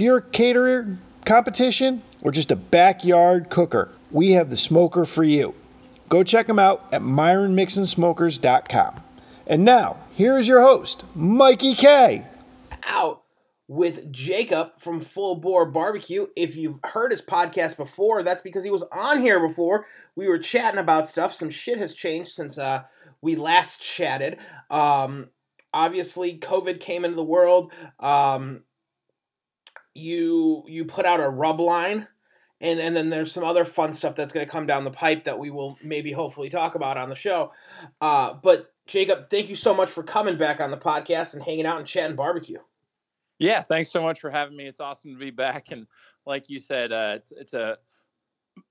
If you're a caterer, competition, or just a backyard cooker, we have the smoker for you. Go check them out at myronmixonsmokers.com. And now, here is your host, Mikey K. out with Jacob from Full Bore Barbecue. If you've heard his podcast before, that's because he was on here before. We were chatting about stuff. Some shit has changed since uh, we last chatted. Um, obviously, COVID came into the world. Um, you you put out a rub line. And, and then there's some other fun stuff that's going to come down the pipe that we will maybe hopefully talk about on the show. Uh, but Jacob, thank you so much for coming back on the podcast and hanging out and chatting barbecue. Yeah, thanks so much for having me. It's awesome to be back. And like you said, uh, it's it's a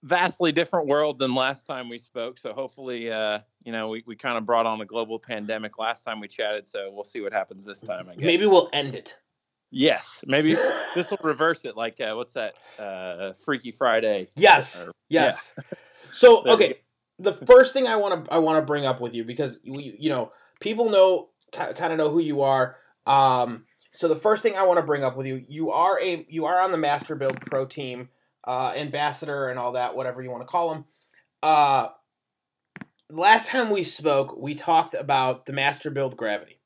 vastly different world than last time we spoke. So hopefully, uh, you know, we, we kind of brought on a global pandemic last time we chatted. So we'll see what happens this time. I guess. Maybe we'll end it. Yes, maybe this will reverse it. Like uh, what's that? Uh, Freaky Friday. Yes. Or- yes. So okay, the first thing I want to I want to bring up with you because we you know people know kind of know who you are. Um, so the first thing I want to bring up with you, you are a you are on the Masterbuilt Pro team, uh, ambassador and all that, whatever you want to call them. Uh, last time we spoke, we talked about the Masterbuilt Gravity.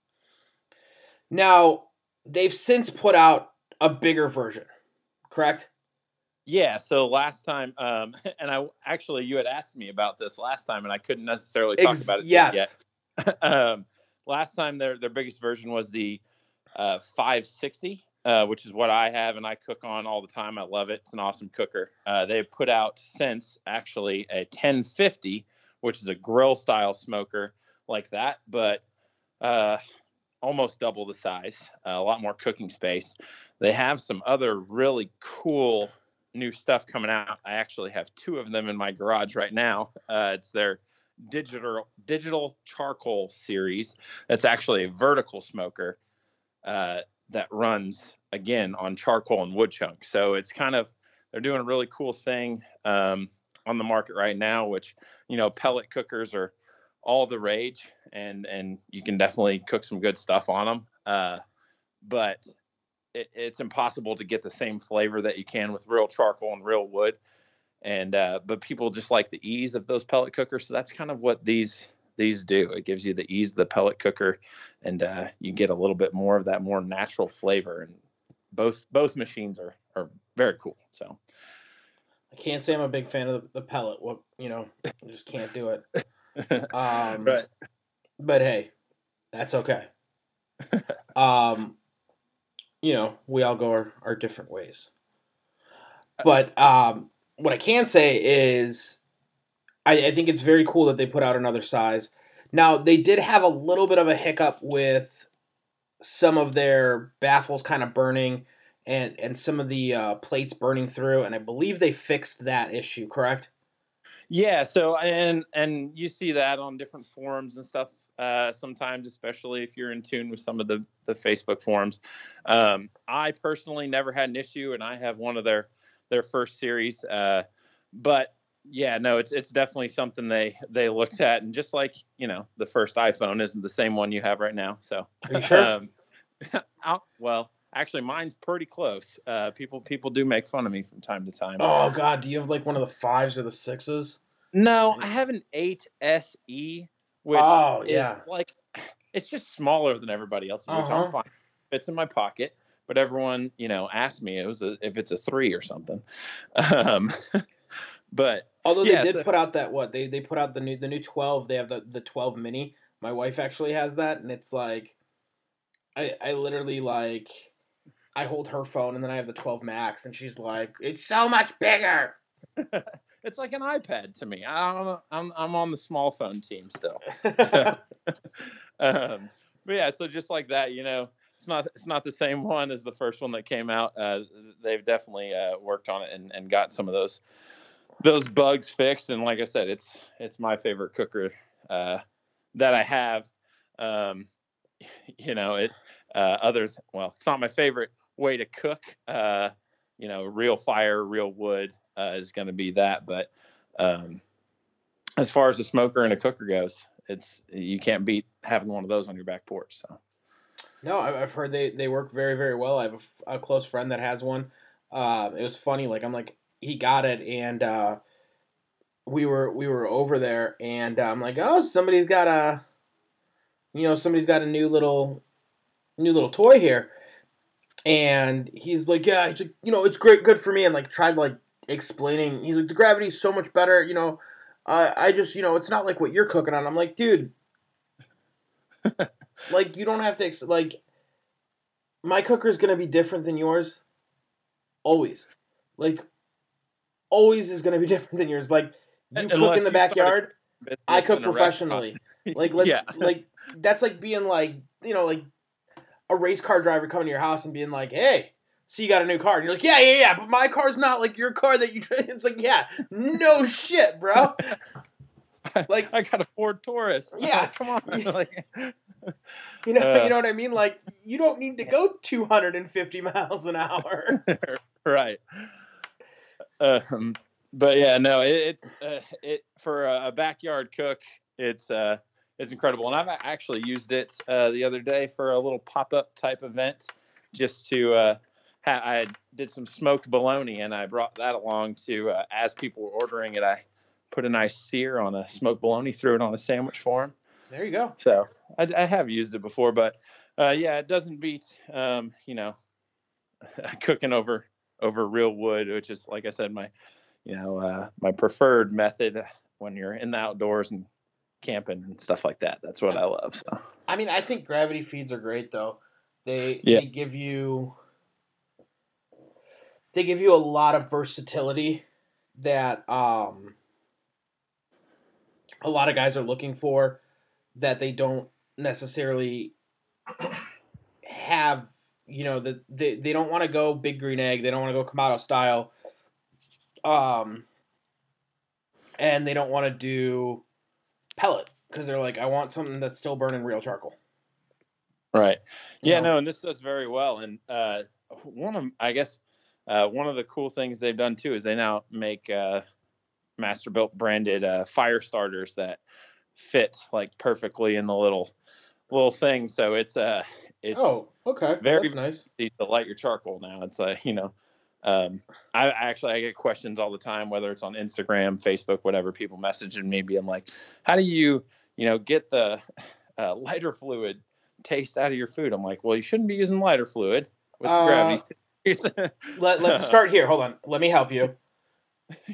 Now they've since put out a bigger version, correct? Yeah. So last time, um, and I actually you had asked me about this last time, and I couldn't necessarily talk Ex- about it yes. just yet. um, last time their their biggest version was the uh, 560, uh, which is what I have and I cook on all the time. I love it. It's an awesome cooker. Uh, they put out since actually a 1050, which is a grill style smoker like that, but uh, almost double the size, a lot more cooking space. They have some other really cool new stuff coming out. I actually have two of them in my garage right now. Uh, it's their digital digital charcoal series. That's actually a vertical smoker uh, that runs again on charcoal and wood chunks. So it's kind of they're doing a really cool thing um, on the market right now, which you know pellet cookers are all the rage, and and you can definitely cook some good stuff on them. Uh, but it, it's impossible to get the same flavor that you can with real charcoal and real wood. And uh, but people just like the ease of those pellet cookers, so that's kind of what these these do. It gives you the ease of the pellet cooker, and uh, you get a little bit more of that more natural flavor. And both both machines are are very cool. So I can't say I'm a big fan of the, the pellet. What you know, I just can't do it. Um, right. But hey, that's okay. um, you know, we all go our, our different ways. But um, what I can say is, I, I think it's very cool that they put out another size. Now they did have a little bit of a hiccup with some of their baffles kind of burning and and some of the uh, plates burning through, and I believe they fixed that issue. Correct? Yeah, so and and you see that on different forums and stuff uh, sometimes, especially if you're in tune with some of the the Facebook forums. Um, I personally never had an issue, and I have one of their their first series. Uh, but yeah, no, it's it's definitely something they they looked at, and just like you know, the first iPhone isn't the same one you have right now. So sure? um, well, actually, mine's pretty close. Uh, people people do make fun of me from time to time. oh God, do you have like one of the fives or the sixes? No, I have an 8SE, which Oh, is yeah. like it's just smaller than everybody else's, which Uh-huh. I'm fine. Fits in my pocket. But everyone, you know, asked me it was a, if it's a three or something. Um, but Although they Yeah, did so- put out that what they they put out the new the new twelve. They have the the twelve mini. My wife actually has that, and it's like, I I literally like, I hold her phone, and then I have the twelve max, and she's like, it's so much bigger. it's like an iPad to me. I'm I'm I'm on the small phone team still. So, um, but yeah, so just like that, you know, it's not it's not the same one as the first one that came out. Uh, they've definitely uh, worked on it and, and got some of those those bugs fixed. And like I said, it's it's my favorite cooker uh, that I have. Um, you know, it uh, others well, it's not my favorite way to cook. Uh, you know, real fire, real wood uh, is going to be that. But um, as far as a smoker and a cooker goes, it's you can't beat having one of those on your back porch. So. No, I've heard they, they work very very well. I have a, close friend that has one. Uh, it was funny. Like I'm like he got it and uh, we were we were over there and I'm like oh somebody's got a you know somebody's got a new little new little toy here and he's like yeah he's like you know it's great good for me and like tried like explaining he's like the gravity's so much better you know uh, I just you know it's not like what you're cooking on. I'm like dude. Like you don't have to ex- like my cooker's gonna be different than yours. Always. Like always is gonna be different than yours. Like you Unless cook in the backyard I cook professionally. Like let's, yeah. like that's like being like you know like a race car driver coming to your house and being like hey so you got a new car and you're like yeah yeah yeah but my car's not like your car that you it's like yeah no shit bro like- I got a Ford Taurus. Yeah. come on. Like, you know Uh. you know what i mean like you don't need to go 250 miles an hour right. Um, but yeah, no, it, it's uh, it for a, backyard cook. It's uh, it's incredible, and I've actually used it uh, the other day for a little pop up type event, just to. Ha- I did some smoked bologna, and I brought that along to uh, as people were ordering it. I put a nice sear on a smoked bologna, threw it on a sandwich for them. there you go So I, I have used it before, but uh, yeah, it doesn't beat um, you know cooking over over real wood, which is like I said, my you know uh, my preferred method when you're in the outdoors and camping and stuff like that. That's what I love. So I mean, I think gravity feeds are great though. They Yeah. they give you they give you a lot of versatility that um a lot of guys are looking for that they don't necessarily have you know that they, they don't want to go big green egg they don't want to go Kamado style um and they don't want to do pellet because they're like I want something that's still burning real charcoal right, you yeah, know? no, and this does very well. And uh, one of I guess uh, one of the cool things they've done too is they now make uh, Masterbuilt branded uh, fire starters that fit like perfectly in the little little thing. So it's uh it's oh, okay. very- That's nice. to light your charcoal now. It's a you know, um, I I actually I get questions all the time, whether it's on Instagram, Facebook, whatever. People messaging me being like, "How do you you know get the uh, lighter fluid taste out of your food?" I'm like, "Well, you shouldn't be using lighter fluid with the Uh, gravity." Series." Let, let's start here. Hold on. Let me help you.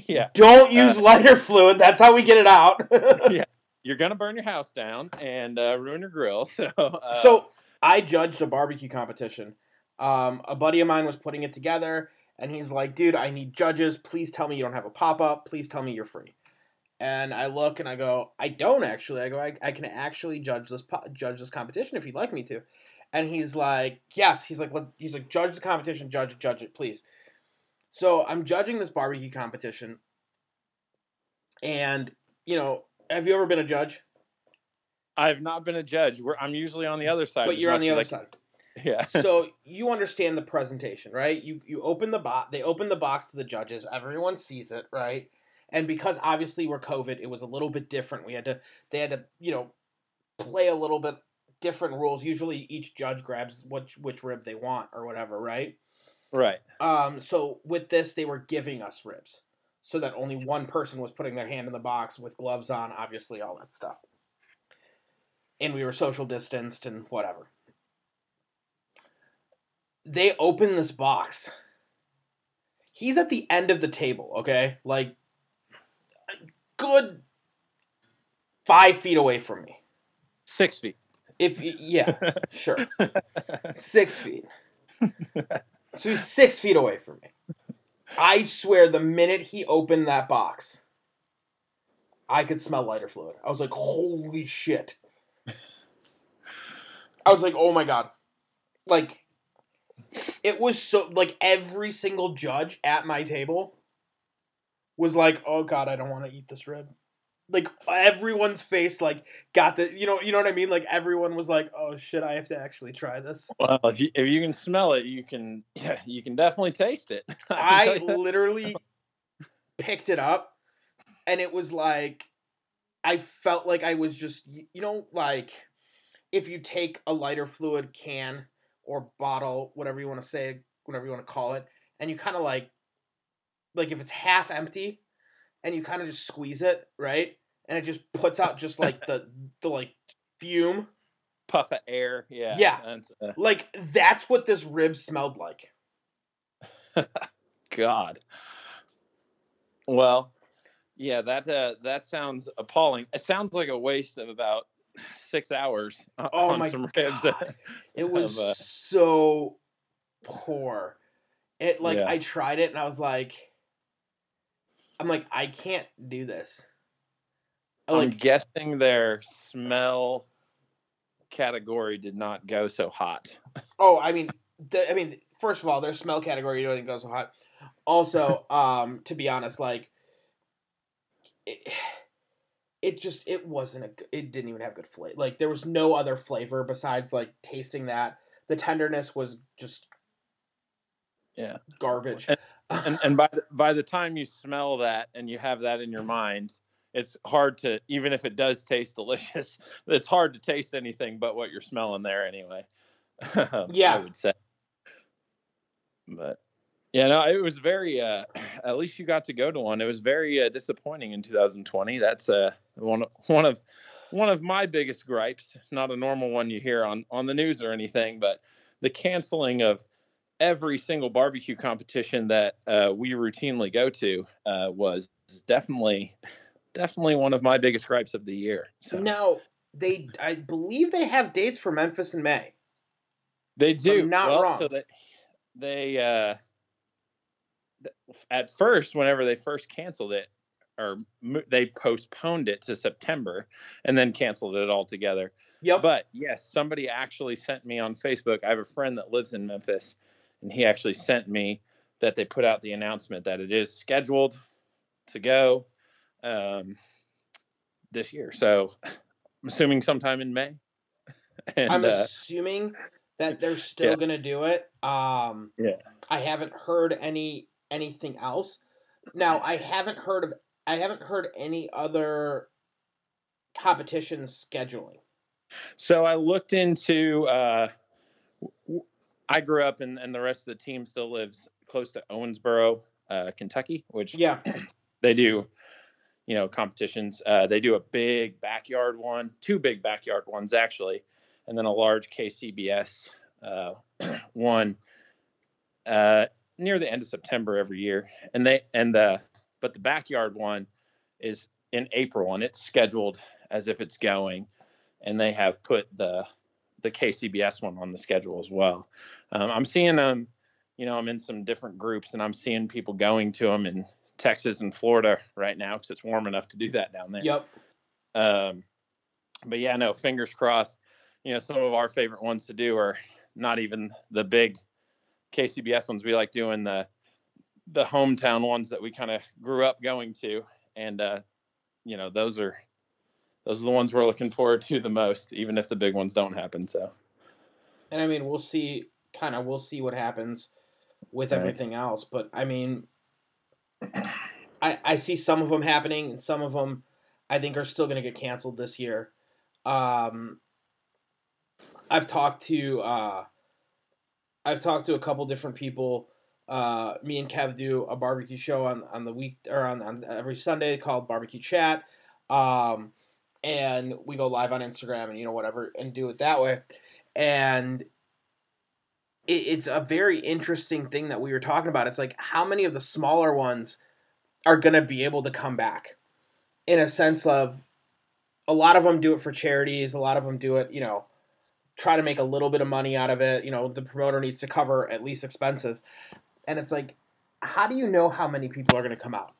yeah, Don't use Uh, lighter fluid. That's how we get it out. Yeah. you're gonna burn your house down and uh, ruin your grill. So uh, so I judged a barbecue competition. Um, a buddy of mine was putting it together, and he's like, "Dude, I need judges. Please tell me you don't have a pop up. Please tell me you're free." And I look and I go, "I don't actually." I go, "I, I can actually judge this po- judge this competition if you'd like me to." And he's like, "Yes." He's like, "He's like, judge the competition, judge it, judge it, please." So I'm judging this barbecue competition, and you know, have you ever been a judge? I've not been a judge. We're, I'm usually on the other side. But you're on the other side. Yeah. so you understand the presentation, right? You you open the box. They open the box to the judges. Everyone sees it, right? And because obviously we're COVID, it was a little bit different. We had to they had to you know play a little bit different rules. Usually each judge grabs which which rib they want or whatever, right? right. Um, so with this, they were giving us ribs, so that only one person was putting their hand in the box with gloves on, obviously all that stuff. And we were social distanced and whatever. They open this box. He's at the end of the table, okay, like a good five feet away from me. Six feet. If yeah, sure, six feet. So he's six feet away from me. I swear, the minute he opened that box, I could smell lighter fluid. I was like, "Holy shit!" I was like, "Oh my god!" like it was so like every single judge at my table was like, "Oh God, I don't want to eat this rib." Like everyone's face, like got the you know you know what I mean. Like everyone was like, "Oh shit, I have to actually try this." Well, if you, if you can smell it, you can yeah, you can definitely taste it. I literally picked it up, and it was like I felt like I was just you know like if you take a lighter fluid can or bottle, whatever you want to say, whatever you want to call it, and you kind of like like if it's half empty and you kind of just squeeze it, right? And it just puts out just like the the like fume puff of air. Yeah. Yeah. That's, uh... Like that's what this rib smelled like. God. Well, yeah, that uh, that sounds appalling. It sounds like a waste of about six hours oh on some ribs. it was of, uh... so poor. It like yeah. I tried it and I was like, I'm like I can't do this. I, like, I'm guessing their smell category did not go so hot. Oh, I mean, the, I mean, first of all, their smell category didn't go so hot. Also, um, to be honest, like it, it just it wasn't a it didn't even have good flavor. Like there was no other flavor besides like tasting that. The tenderness was just yeah garbage. And and, and by the, by the time you smell that and you have that in your mind, it's hard to even if it does taste delicious, it's hard to taste anything but what you're smelling there anyway. yeah, I would say. But yeah, no, it was very. Uh, at least you got to go to one. It was very uh, disappointing in 2020. That's uh, one one of one of my biggest gripes. Not a normal one you hear on on the news or anything, but the canceling of every single barbecue competition that uh, we routinely go to uh, was definitely definitely one of my biggest gripes of the year. So now they, I believe they have dates for Memphis in May. They do. not well, wrong. So that they. Uh, at first, whenever they first canceled it, or they postponed it to September and then canceled it altogether. Yep. But yes, somebody actually sent me on Facebook. I have a friend that lives in Memphis, and he actually sent me that they put out the announcement that it is scheduled to go um, this year. So I'm assuming sometime in May. And, I'm uh, assuming that they're still yeah. going to do it. Um, yeah. I haven't heard any anything else. Now, I haven't heard of I haven't heard any other competitions scheduling. So I looked into. Uh, I grew up, and, and the rest of the team still lives close to Owensboro, uh, Kentucky, which yeah, they do. You know, competitions. Uh, they do a big backyard one, two big backyard ones actually, and then a large KCBS uh, one. Uh, near the end of September every year, and they and the but the backyard one is in April, and it's scheduled as if it's going, and they have put the the KCBS one on the schedule as well. Um, I'm seeing them, you know, I'm in some different groups, and I'm seeing people going to them in Texas and Florida right now because it's warm enough to do that down there. Yep. Um, but yeah, no, fingers crossed. You know, some of our favorite ones to do are not even the big KCBS ones. We like doing the the hometown ones that we kind of grew up going to, and uh, you know those are those are the ones we're looking forward to the most, even if the big ones don't happen. So, and I mean, we'll see. Kind of, we'll see what happens with right. everything else. But I mean, I I see some of them happening, and some of them I think are still going to get canceled this year. Um, I've talked to uh, I've talked to a couple different people. Uh, me and Kev do a barbecue show on, on the week or on, on every Sunday called Barbecue Chat. Um, and we go live on Instagram and you know whatever and do it that way. And it, it's a very interesting thing that we were talking about. It's like how many of the smaller ones are going to be able to come back in a sense of a lot of them do it for charities, a lot of them do it, you know, try to make a little bit of money out of it. You know, the promoter needs to cover at least expenses. And it's like, how do you know how many people are going to come out?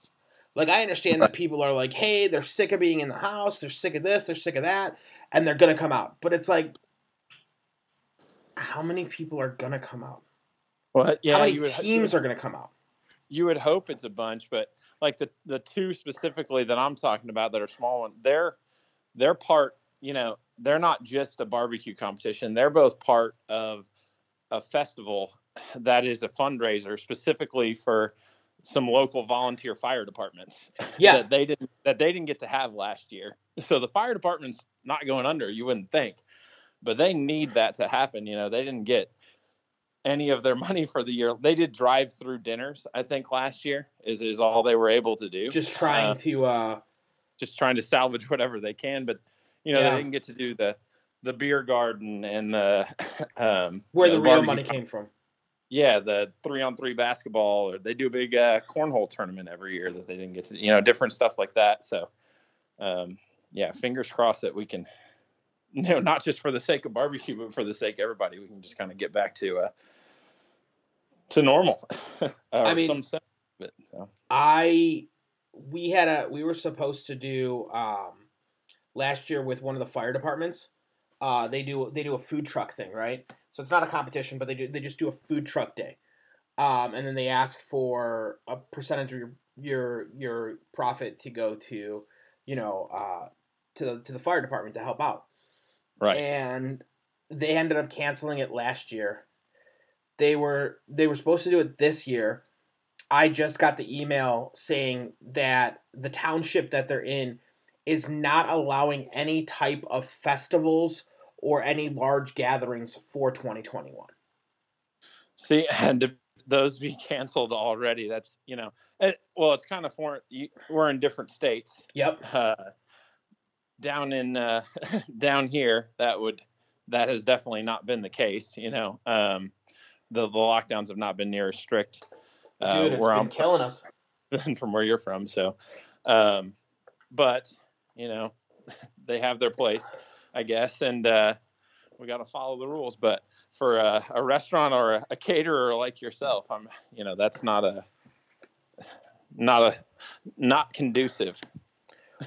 Like, I understand that people are like, hey, they're sick of being in the house, they're sick of this, they're sick of that, and they're going to come out. But it's like, how many people are gonna come out? What? Yeah, how many would, teams are gonna come out? you would hope it's a bunch, but like the the two specifically that I'm talking about that are small one, they're they're part. You know, they're not just a barbecue competition. They're both part of a festival that is a fundraiser specifically for some local volunteer fire departments. Yeah. that they didn't that they didn't get to have last year. So the fire department's not going under. You wouldn't think, but they need that to happen. You know, they didn't get any of their money for the year. They did drive through dinners, I think, last year is is all they were able to do. Just trying Uh, to. uh just trying to salvage whatever they can. But you know, Yeah. they didn't get to do the the beer garden and the um, Where you the real money came from. Yeah, the three on three basketball, or they do a big uh, cornhole tournament every year that they didn't get to. You know, different stuff like that. So, um, yeah, fingers crossed that we can. You know, not just for the sake of barbecue, but for the sake of everybody, we can just kind of get back to uh, to normal. or I mean- some sense of it. So. I we had a we were supposed to do um last year with one of the fire departments. Uh they do they do a food truck thing, right? So it's not a competition, but they do they just do a food truck day. Um and then they ask for a percentage of your your your profit to go to, you know, uh to the to the fire department to help out. Right. And they ended up canceling it last year. They were they were supposed to do it this year. I just got the email saying that the township that they're in is not allowing any type of festivals or any large gatherings for 2021. See, and those be canceled already. That's you know, it, well, it's kind of foreign. You, we're in different states. Yep. Uh, down in uh, down here, that would that has definitely not been the case. You know, um, the the lockdowns have not been near as strict. Uh, Dude, it's where been I'm killing us. than from where you're from. So, um, but you know, they have their place, I guess, and uh, we got to follow the rules. But for a, a restaurant or a, a caterer like yourself, I'm, you know, that's not a, not a, not conducive.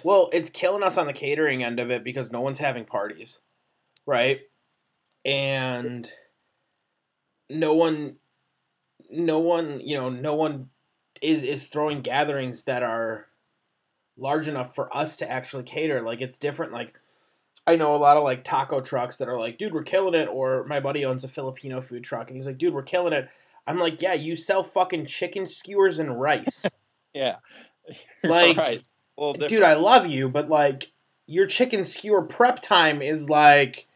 Well, it's killing us on the catering end of it because no one's having parties, right? And no one, no one, you know, no one is is throwing gatherings that are large enough for us to actually cater. Like it's different. Like I know a lot of like taco trucks that are like, dude, we're killing it. Or my buddy owns a Filipino food truck and he's like, dude, we're killing it. I'm like, yeah, you sell fucking chicken skewers and rice. Yeah. You're Like, right. Little dude. I love you, but like your chicken skewer prep time is like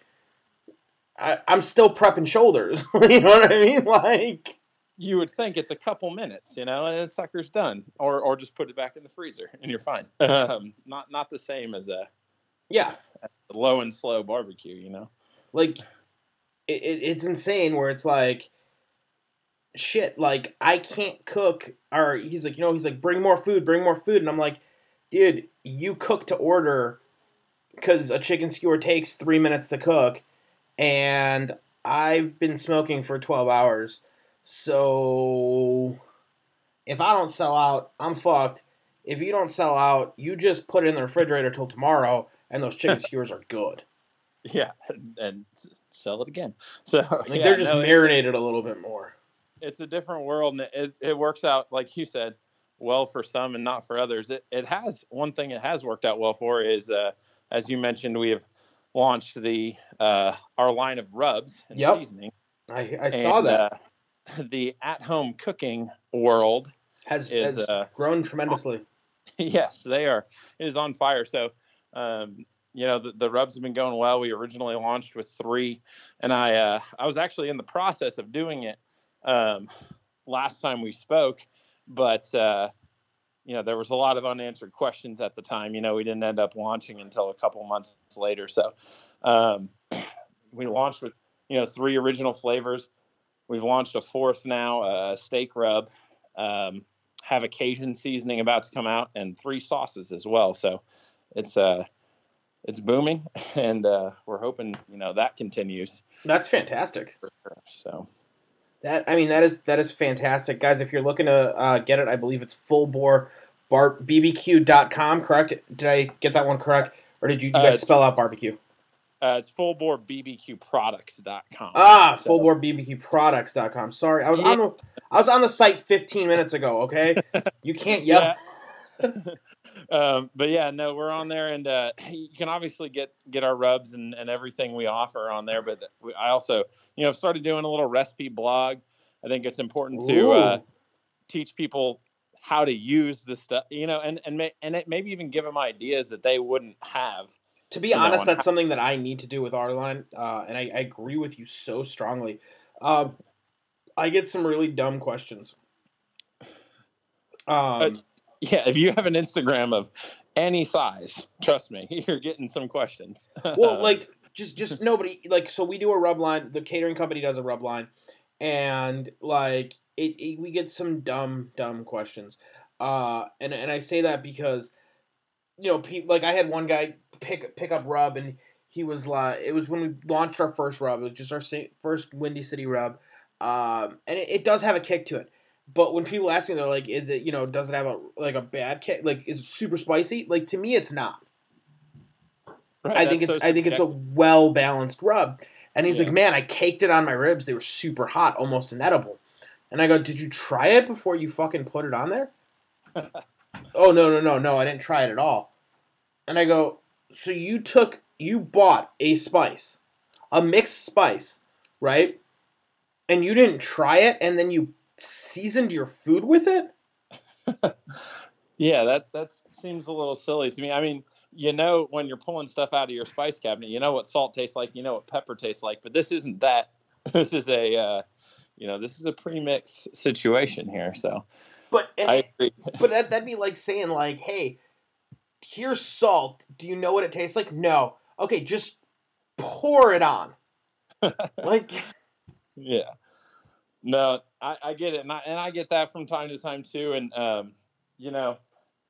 I, I'm still prepping shoulders. you know what I mean? Like you would think it's a couple minutes, you know, and the sucker's done, or or just put it back in the freezer and you're fine. Um, not not the same as a yeah, low and slow barbecue, you know. like it, it, it's insane where it's like shit like i can't cook or he's like you know he's like bring more food bring more food and i'm like dude you cook to order because a chicken skewer takes three minutes to cook and i've been smoking for 12 hours so if i don't sell out i'm fucked if you don't sell out you just put it in the refrigerator till tomorrow and those chicken skewers are good. Yeah, and, and sell it again. So like yeah, they're just no, marinated a little bit more. It's a different world and it, it works out like you said well for some and not for others. It, it has one thing it has worked out well for is uh, as you mentioned we have launched the uh, our line of rubs and Yep. seasoning. I, I saw And, that. uh, the at-home cooking world has, is, has uh, grown tremendously. yes they are. It is on fire. So um, you know the, the rubs have been going well. We originally launched with three and i uh, i was actually in the process of doing it um, last time we spoke but uh, you know there was a lot of unanswered questions at the time. You know we didn't end up launching until a couple months later. So um, we launched with you know three original flavors. We've launched a fourth now a steak rub um, have a cajun seasoning about to come out and three sauces as well. So it's uh it's booming and uh, we're hoping you know that continues That's fantastic. so That I mean that is that is fantastic, guys. If you're looking to uh, get it, I believe it's full bore bar bbq.com. Correct? Did I get that one correct, or did you, you Uh, guys it's- spell out barbecue? Uh, it's fullborebbqproducts.com. Ah, So- fullborebbqproducts.com. Sorry, I was on the I was on the site 15 minutes ago. Okay, you can't yell. um, but yeah, no, we're on there, and uh, you can obviously get get our rubs and, and everything we offer on there. But we, I also, you know, started doing a little recipe blog. I think it's important to uh, teach people how to use the stuff, you know, and and may, and it, maybe even give them ideas that they wouldn't have. To be you know, honest, that's how- something that I need to do with our line, uh, and I, I agree with you so strongly. Uh, I get some really dumb questions. Um, Yeah, if you have an Instagram of any size, trust me, you're getting some questions. well, like just just nobody like so we do a rub line. The catering company does a rub line, and like it, it we get some dumb dumb questions. Uh, and and I say that because you know like I had one guy pick pick up rub and he was like it was when we launched our first rub. It was just our first Windy City rub, um, and it, it does have a kick to it. But when people ask me, they're like, "Is it you know? Does it have a like a bad kick? Like is super spicy? Like to me, it's not. Right, I think it's so I think it's a well balanced rub. And he's Yeah. like, man, I caked it on my ribs. They were super hot, almost inedible. And I go, did you try it before you fucking put it on there? oh no no no no, I didn't try it at all. And I go, so you took you bought a spice, a mixed spice, right? And you didn't try it, and then you seasoned your food with it. Yeah, that that seems a little silly to me. I mean, you know, when you're pulling stuff out of your spice cabinet, you know what salt tastes like, you know what pepper tastes like, but this isn't that. This is a, uh, you know, this is a pre-mix situation here. So But and I agree. But that, that'd be like saying, like, hey, here's salt. Do you know what it tastes like? No. Okay, just pour it on. like, Yeah. No, I, I get it, and I, and I get that from time to time too. And um, you know,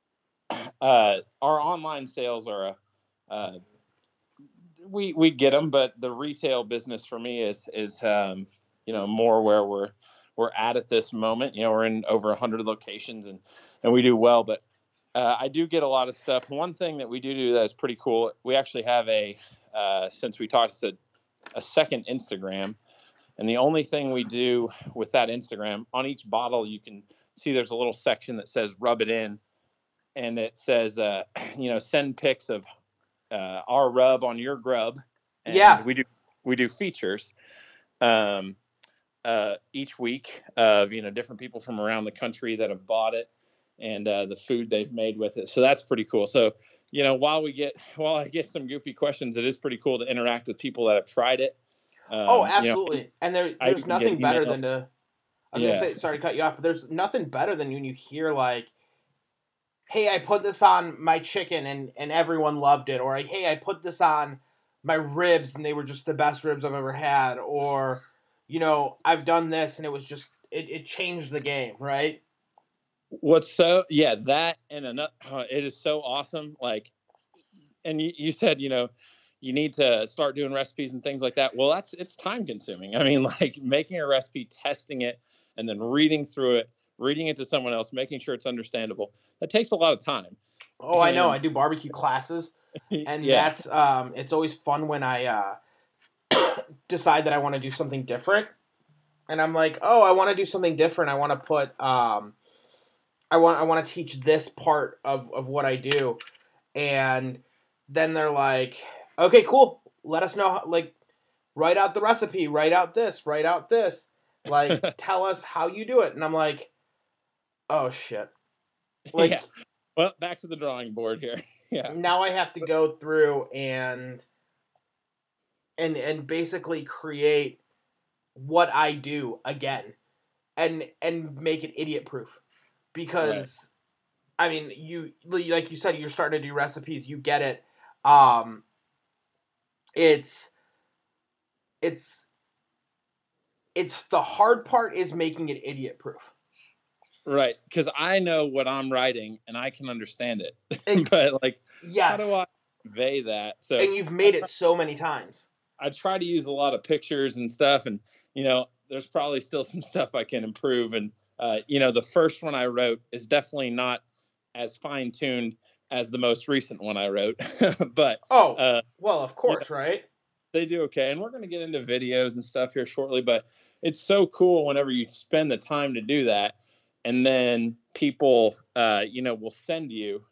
uh, our online sales are a, uh, we we get them, but the retail business for me is is um, you know more where we're we're at at this moment. You know, we're in over hundred locations, and and we do well, but. Uh, I do get a lot of stuff. One thing that we do do that is pretty cool. We actually have a, uh, since we talked, a, a second Instagram, and the only thing we do with that Instagram on each bottle, you can see there's a little section that says rub it in. And it says, uh, you know, send pics of uh, our rub on your grub. And Yeah. We do, we do features um, uh, each week of, you know, different people from around the country that have bought it and uh, the food they've made with it. So that's pretty cool. So, you know, while we get, while I get some goofy questions, it is pretty cool to interact with people that have tried it. Um, oh, you know, absolutely. and there, there's nothing better emails. than to. I was Yeah. gonna say, sorry to cut you off, but there's nothing better than when you hear like, "Hey, I put this on my chicken and and everyone loved it," or "Hey, I put this on my ribs and they were just the best ribs I've ever had," or, you know, I've done this and it was just it, it changed the game, right? what's so yeah that and another it is so awesome like and you, you said you know you need to start doing recipes and things like that well that's it's time consuming i mean like making a recipe testing it and then reading through it reading it to someone else making sure it's understandable that takes a lot of time Oh, I know. I do barbecue classes. and yeah that's um it's always fun when i uh decide that i want to do something different and i'm like oh i want to do something different i want to put um i want i want to teach this part of of what i do and then they're like okay cool. Let us know how, like write out the recipe write out this write out this. Like tell us how you do it. And i'm like oh shit. Like yeah well back to the drawing board here. Yeah. Now I have to go through and and and basically create what I do again and and make it idiot proof because I mean you like you said you're starting to do recipes. You get it. Um it's it's it's the hard part is making it idiot proof right because i know what i'm writing and i can understand it. And- but like yes how do i convey that? So and you've made it so many times. I try to use a lot of pictures and stuff, and you know, there's probably still some stuff I can improve. And uh, you know, the first one I wrote is definitely not as fine tuned as the most recent one I wrote, but oh uh, well of course right they do okay. And we're going to get into videos and stuff here shortly, but it's so cool whenever you spend the time to do that. And then people, uh, you know, will send you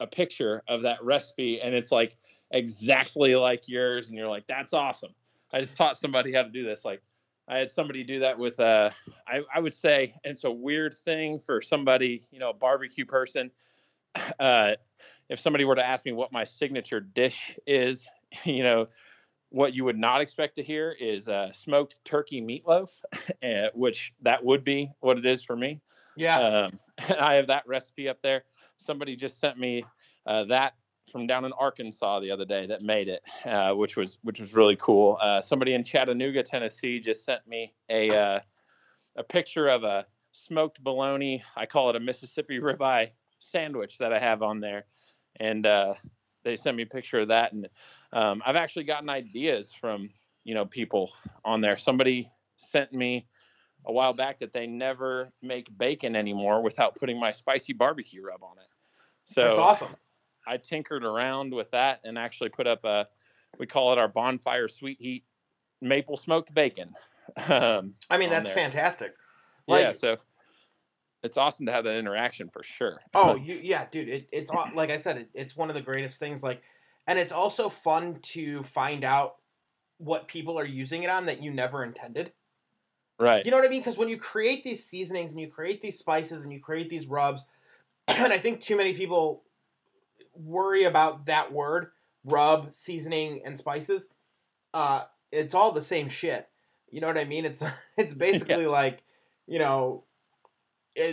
a picture of that recipe and it's like exactly like yours. And you're like, that's awesome. I just taught somebody how to do this. Like, I had somebody do that with, uh, I, I would say it's a weird thing for somebody, you know, a barbecue person. Uh, if somebody were to ask me what my signature dish is, you know, what you would not expect to hear is uh, smoked turkey meatloaf, eh, which that would be what it is for me. Yeah. Um, I have that recipe up there. Somebody just sent me uh, that from down in Arkansas the other day that made it, uh, which was which was really cool. Uh, somebody in Chattanooga, Tennessee, just sent me a uh, a picture of a smoked bologna. I call it a Mississippi ribeye sandwich that I have on there, and uh, they sent me a picture of that. And um, I've actually gotten ideas from you know people on there. Somebody sent me a while back that they never make bacon anymore without putting my spicy barbecue rub on it. So That's awesome. I tinkered around with that and actually put up a we call it our bonfire sweet heat maple smoked bacon. Um, I mean, that's there. fantastic. yeah, so it's awesome to have that interaction for sure. Oh, you, yeah, dude. It, it's like I said, it, it's one of the greatest things. Like, and it's also fun to find out what people are using it on that you never intended. right. You know what I mean? Because when you create these seasonings and you create these spices and you create these rubs, and I think too many people worry about that word rub, seasoning, and spices. Uh, it's all the same shit. You know what I mean? It's it's basically like, you know,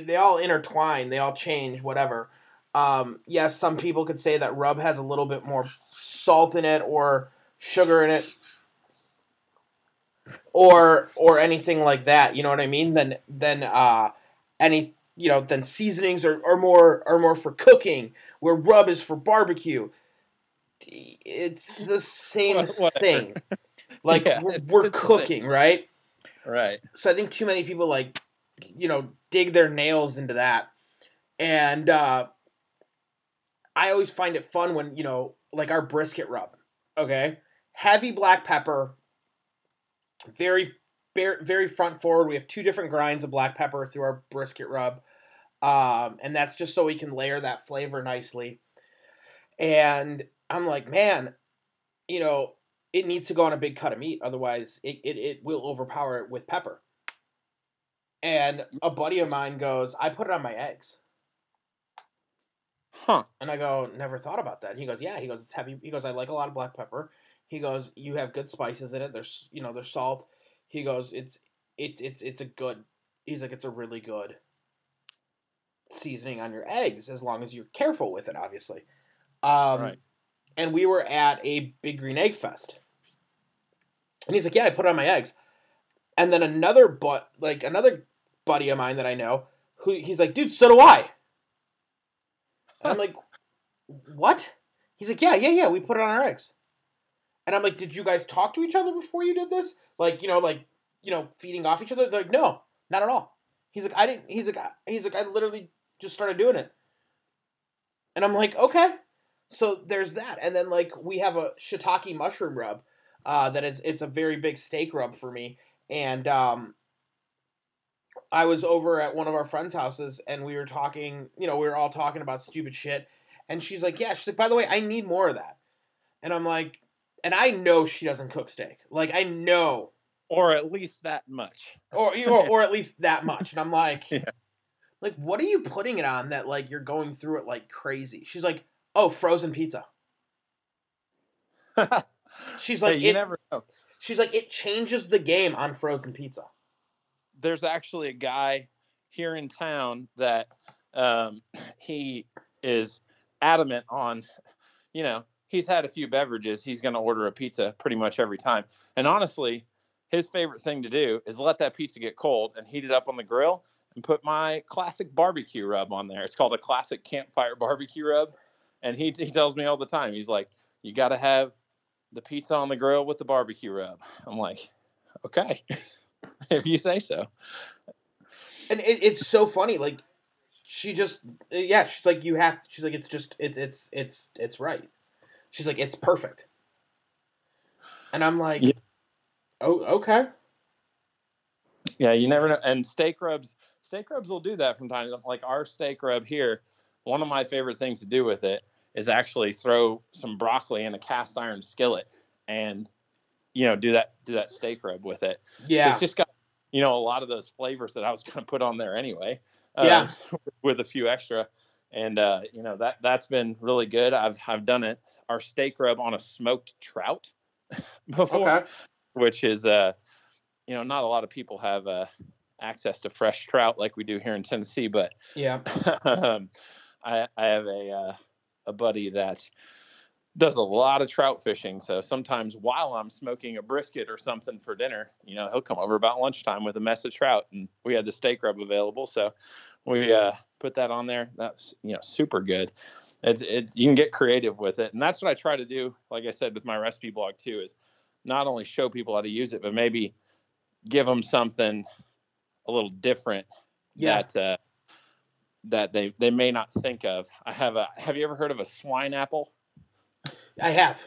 they all intertwine, they all change, whatever. Um, yes, some people could say that rub has a little bit more salt in it or sugar in it or or anything like that. You know what I mean? Then then uh, any you know then seasonings are, are more are more for cooking, where rub is for barbecue. It's the same thing. Like Yeah, we're, we're it's the same. cooking, right? Right. So I think too many people like you know dig their nails into that, and uh, I always find it fun when you know like our brisket rub. Okay, heavy black pepper, very very, front forward. We have two different grinds of black pepper through our brisket rub, um, and that's just so we can layer that flavor nicely. And I'm like, man, you know, it needs to go on a big cut of meat, otherwise it, it, it will overpower it with pepper. And a buddy of mine goes, I put it on my eggs. Huh. And I go, never thought about that. And he goes, yeah. He goes, it's heavy. He goes, I like a lot of black pepper. He goes, you have good spices in it. There's, you know, there's salt. He goes, it's, it, it's, it's a good. He's like, it's a really good seasoning on your eggs as long as you're careful with it, obviously. Um, Right. And we were at a Big Green Egg Fest, and he's like, yeah, I put it on my eggs. And then another but like another buddy of mine that I know, who he's like, dude, so do I. And I'm like, what? He's like, yeah, yeah, yeah. We put it on our eggs. And I'm like, did you guys talk to each other before you did this? Like, you know, like, you know, feeding off each other? They're like, no, not at all. He's like, I didn't. He's like, I, he's like, I literally just started doing it. And I'm like, okay. So there's that, and then like we have a shiitake mushroom rub. Uh, that is, it's a very big steak rub for me, and um, I was over at one of our friends' houses and we were talking, you know, we were all talking about stupid shit. And she's like, Yeah, she's like, by the way, I need more of that. And I'm like, and I know she doesn't cook steak. Like I know. Or at least that much. Or or, or at least that much. And I'm like, Yeah. like, what are you putting it on that like you're going through it like crazy? She's like, Oh, frozen pizza. She's like, hey, you it, never know. she's like, it changes the game on frozen pizza. There's actually a guy here in town that um, he is adamant on, you know, he's had a few beverages. He's going to order a pizza pretty much every time. And honestly, his favorite thing to do is let that pizza get cold and heat it up on the grill and put my classic barbecue rub on there. It's called a classic campfire barbecue rub. And he, he tells me all the time, he's like, you got to have the pizza on the grill with the barbecue rub. I'm like, okay, if you say so. and it, it's so funny like she just yeah she's like you have she's like it's just it's it's it's it's right she's like it's perfect And I'm like, Yeah. oh, okay. Yeah, you never know. And steak rubs, steak rubs will do that from time to time. Like our steak rub here, one of my favorite things to do with it is actually throw some broccoli in a cast iron skillet and you know do that do that steak rub with it. So Yeah. it's just got you know a lot of those flavors that I was going to put on there anyway. uh, Yeah. with a few extra, and uh, you know that that's been really good. I've I've done it our steak rub on a smoked trout before okay. which is uh you know not a lot of people have uh access to fresh trout like we do here in Tennessee but Yeah. um, I I have a uh, a buddy that does a lot of trout fishing so sometimes while I'm smoking a brisket or something for dinner you know he'll come over about lunchtime with a mess of trout and we had the steak rub available so we uh put that on there that's you know super good it's it you can get creative with it and that's what I try to do like I said with my recipe blog too is not only show people how to use it, but maybe give them something a little different Yeah. that uh, that they they may not think of. I have a. Have you ever heard of a swine apple? I have.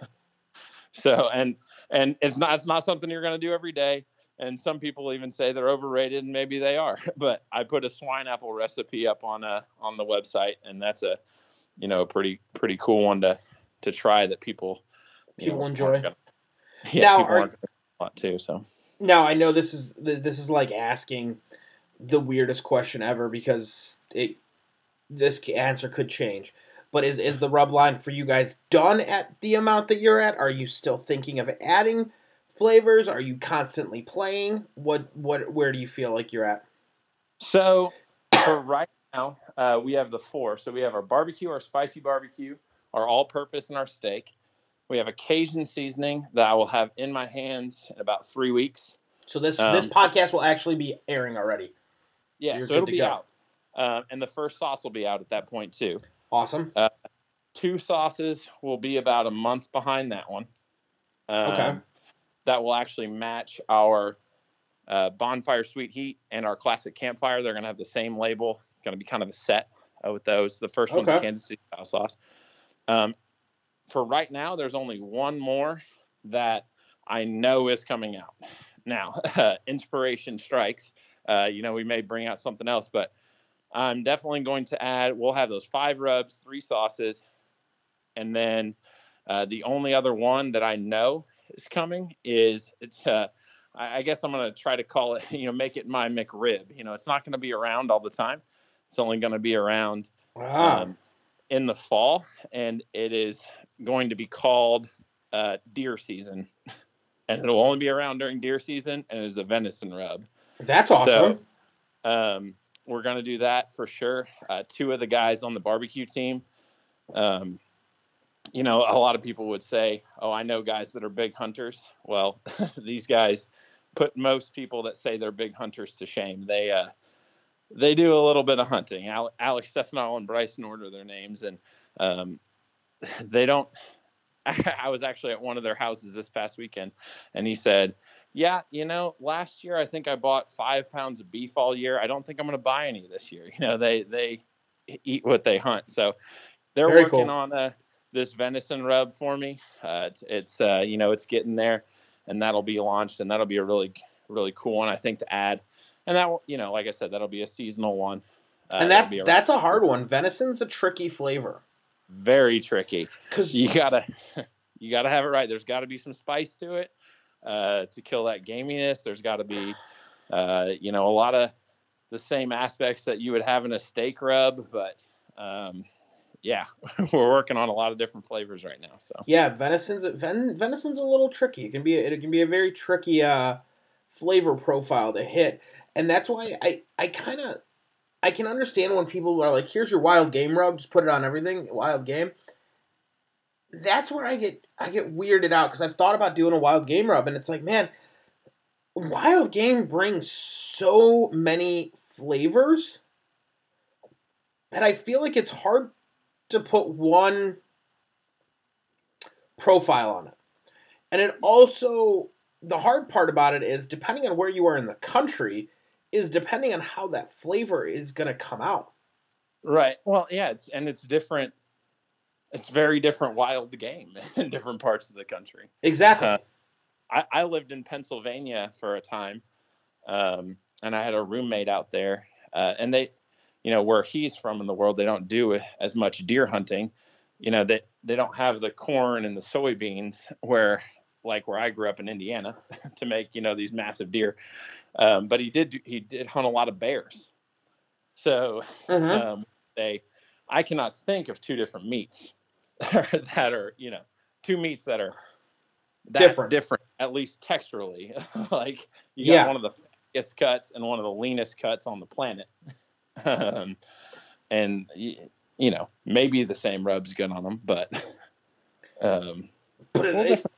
So and and it's not it's not something you're going to do every day. And some people even say they're overrated, and maybe they are. But I put a swine apple recipe up on a on the website, and that's a you know a pretty pretty cool one to to try that people People know, enjoy. gonna- yeah, Now, people are- a lot too. So Now I know this is this is like asking the weirdest question ever because it this answer could change. But is is the rub line for you guys done at the amount that you're at? Are you still thinking of adding flavors? Are you constantly playing? What what where do you feel like you're at? So for right now, uh, we have the four. So we have our barbecue, our spicy barbecue, our all-purpose, and our steak. We have a Cajun seasoning that I will have in my hands in about three weeks. So this Um, this podcast will actually be airing already. Yeah, you're so, it'll be go. out, um, and the first sauce will be out at that point too. Awesome. Two sauces will be about a month behind that one. Um, Okay. That will actually match our uh, bonfire sweet heat and our classic campfire. They're going to have the same label. Going to be kind of a set uh, with those. The first one's a Kansas City style sauce. Um, for right now, there's only one more that I know is coming out. Now, inspiration strikes. Uh, you know, we may bring out something else, but I'm definitely going to add. We'll have those five rubs, three sauces, and then uh, the only other one that I know is coming is it's. Uh, I I guess I'm going to try to call it. You know, make it my McRib. You know, it's not going to be around all the time. It's only going to be around Ah, um, in the fall, and it is going to be called uh, deer season, and it'll only be around during deer season, and it is a venison rub. that's awesome. Um, we're going to do that for sure. Uh, two of the guys on the barbecue team, um, you know, a lot of people would say, "Oh, I know guys that are big hunters." Well, these guys put most people that say they're big hunters to shame. They uh, they do a little bit of hunting. Al- Alex Stefano and Bryson order their names, and um, they don't. I was actually at one of their houses this past weekend, and he said, "Yeah, you know, last year I think I bought five pounds of beef all year. I don't think I'm going to buy any this year. You know, they they eat what they hunt, so they're Very working cool. on uh, this venison rub for me. Uh, it's it's uh, you know it's getting there, and that'll be launched, and that'll be a really really cool one I think to add. And that you know, like I said, that'll be a seasonal one. Uh, and that a- that's a hard one. Venison's a tricky flavor very tricky. because You gotta you gotta have it right. There's got to be some spice to it uh, to kill that gaminess. There's got to be uh, you know a lot of the same aspects that you would have in a steak rub, but um, yeah, we're working on a lot of different flavors right now. So Yeah, venison's ven, venison's a little tricky. It can be it can be a very tricky uh, flavor profile to hit, and that's why I I kind of I can understand when people are like, "Here's your wild game rub, just put it on everything." Wild game. That's where I get I get weirded out because I've thought about doing a wild game rub, and it's like, man, wild game brings so many flavors that I feel like it's hard to put one profile on it. And it also, the hard part about it is depending on where you are in the country, is depending on how that flavor is going to come out. right, well, yeah, it's and it's different. It's very different wild game in different parts of the country. Exactly. Uh, I, I lived in Pennsylvania for a time, um, and I had a roommate out there, uh, and they, you know, where he's from in the world, they don't do as much deer hunting. You know, they they don't have the corn and the soybeans where like where I grew up in Indiana to make you know these massive deer. Um, but he did he did hunt a lot of bears. So Mhm. um, they, I cannot think of two different meats that are you know two meats that are that Different. different at least texturally. like you got Yeah. one of the fattiest cuts and one of the leanest cuts on the planet. um, and y- you know maybe the same rub's good on them, but um, But it's it, a little it, different.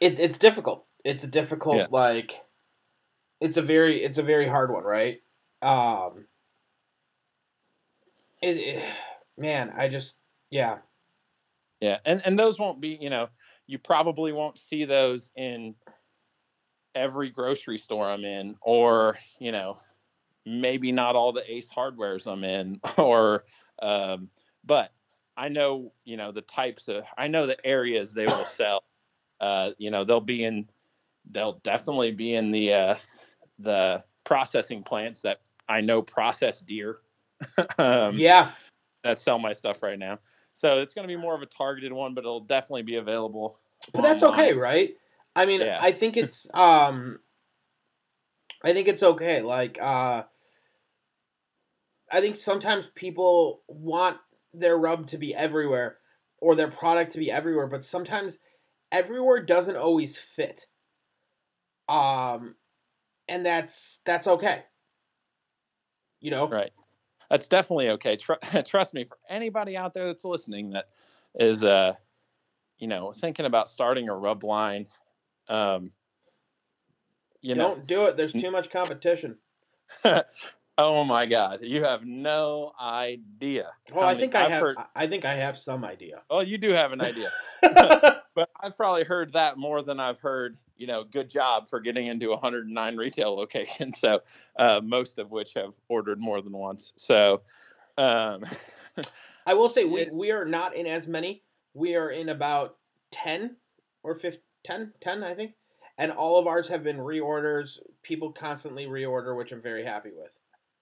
it, it's difficult. It's a difficult Yeah. like. It's a very it's a very hard one, right? Um. It, it- man, I just yeah Yeah, and and those won't be, you know, you probably won't see those in every grocery store I'm in, or you know, maybe not all the Ace Hardwares I'm in, or, um, but I know, you know, the types of, I know the areas they will sell. Uh, you know, they'll be in, they'll definitely be in the uh, the processing plants that I know process deer. um, yeah that sell my stuff right now. So it's going to be more of a targeted one, but it'll definitely be available. But that's online. okay, right? I mean, Yeah. I think it's um I think it's okay. Like uh I think sometimes people want their rub to be everywhere or their product to be everywhere, but sometimes everywhere doesn't always fit. Um and that's that's okay. You know? Right. That's definitely okay. Tr- trust me, for anybody out there that's listening that is, uh, you know, thinking about starting a rub line, um, you know, Don't do it. There's too much competition. oh my God, you have no idea. Well, I think I I've have heard- I think I have some idea. Oh, you do have an idea. but I've probably heard that more than I've heard, you know, good job for getting into 109 retail locations. So, uh, most of which have ordered more than once. So, um, I will say we, we are not in as many. We are in about 10 or 15, 10, 10, I think. And all of ours have been reorders. People constantly reorder, which I'm very happy with.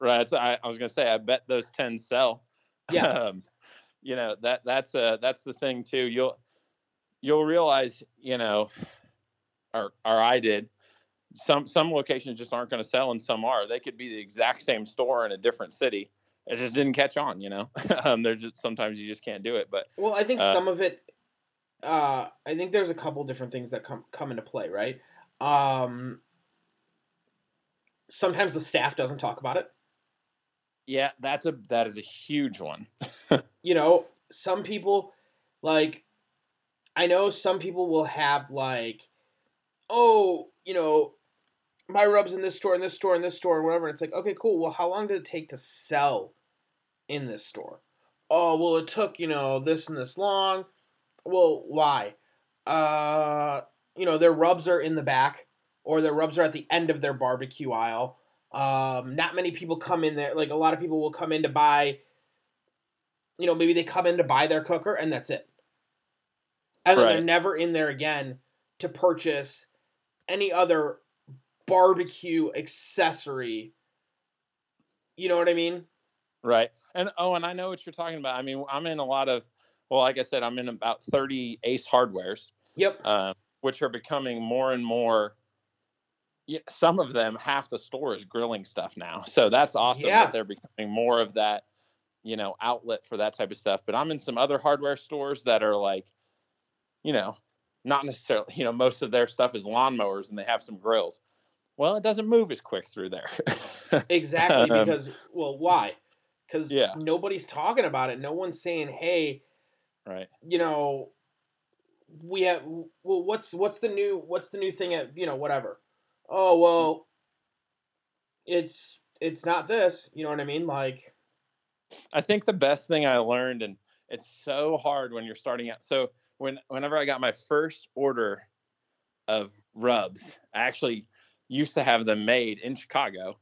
Right. So I, I was going to say, I bet those 10 sell. Yeah. um, you know, that that's uh that's the thing too. You'll, you'll realize, you know, or, or I did, some, some locations just aren't going to sell and some are, they could be the exact same store in a different city. It just didn't catch on, you know, um, there's just, sometimes you just can't do it, but Well, I think Uh, some of it, uh, I think there's a couple different things that come, come into play, right? Um, sometimes the staff doesn't talk about it. Yeah, that's a that is a huge one. you know, some people like I know some people will have like oh, you know, my rubs in this store, in this store, in this store, and whatever. It's like, okay, cool. Well, how long did it take to sell in this store? Oh, well, it took, you know, this and this long. Well, why? Uh, you know, their rubs are in the back, or their rubs are at the end of their barbecue aisle. Um, not many people come in there. Like a lot of people will come in to buy. You know, maybe they come in to buy their cooker and that's it, and then they're never in there again to purchase any other barbecue accessory. You know what I mean? Right. And oh, and I know what you're talking about. I mean, I'm in a lot of well, like I said, I'm in about 30 Ace Hardwares, Yep. uh, which are becoming more and more. Yeah, some of them, half the store is grilling stuff now. So that's awesome Yeah. that they're becoming more of that, you know, outlet for that type of stuff. But I'm in some other hardware stores that are like, you know, not necessarily, you know, most of their stuff is lawnmowers and they have some grills. Well, it doesn't move as quick through there. Exactly Um, because well, why? Because Yeah. nobody's talking about it. No one's saying, "Hey, right. you know, we have well, what's what's the new what's the new thing at you know whatever." Oh well, it's it's not this. You know what I mean? Like, I think the best thing I learned, and it's so hard when you're starting out. So when whenever I got my first order of rubs, I actually used to have them made in Chicago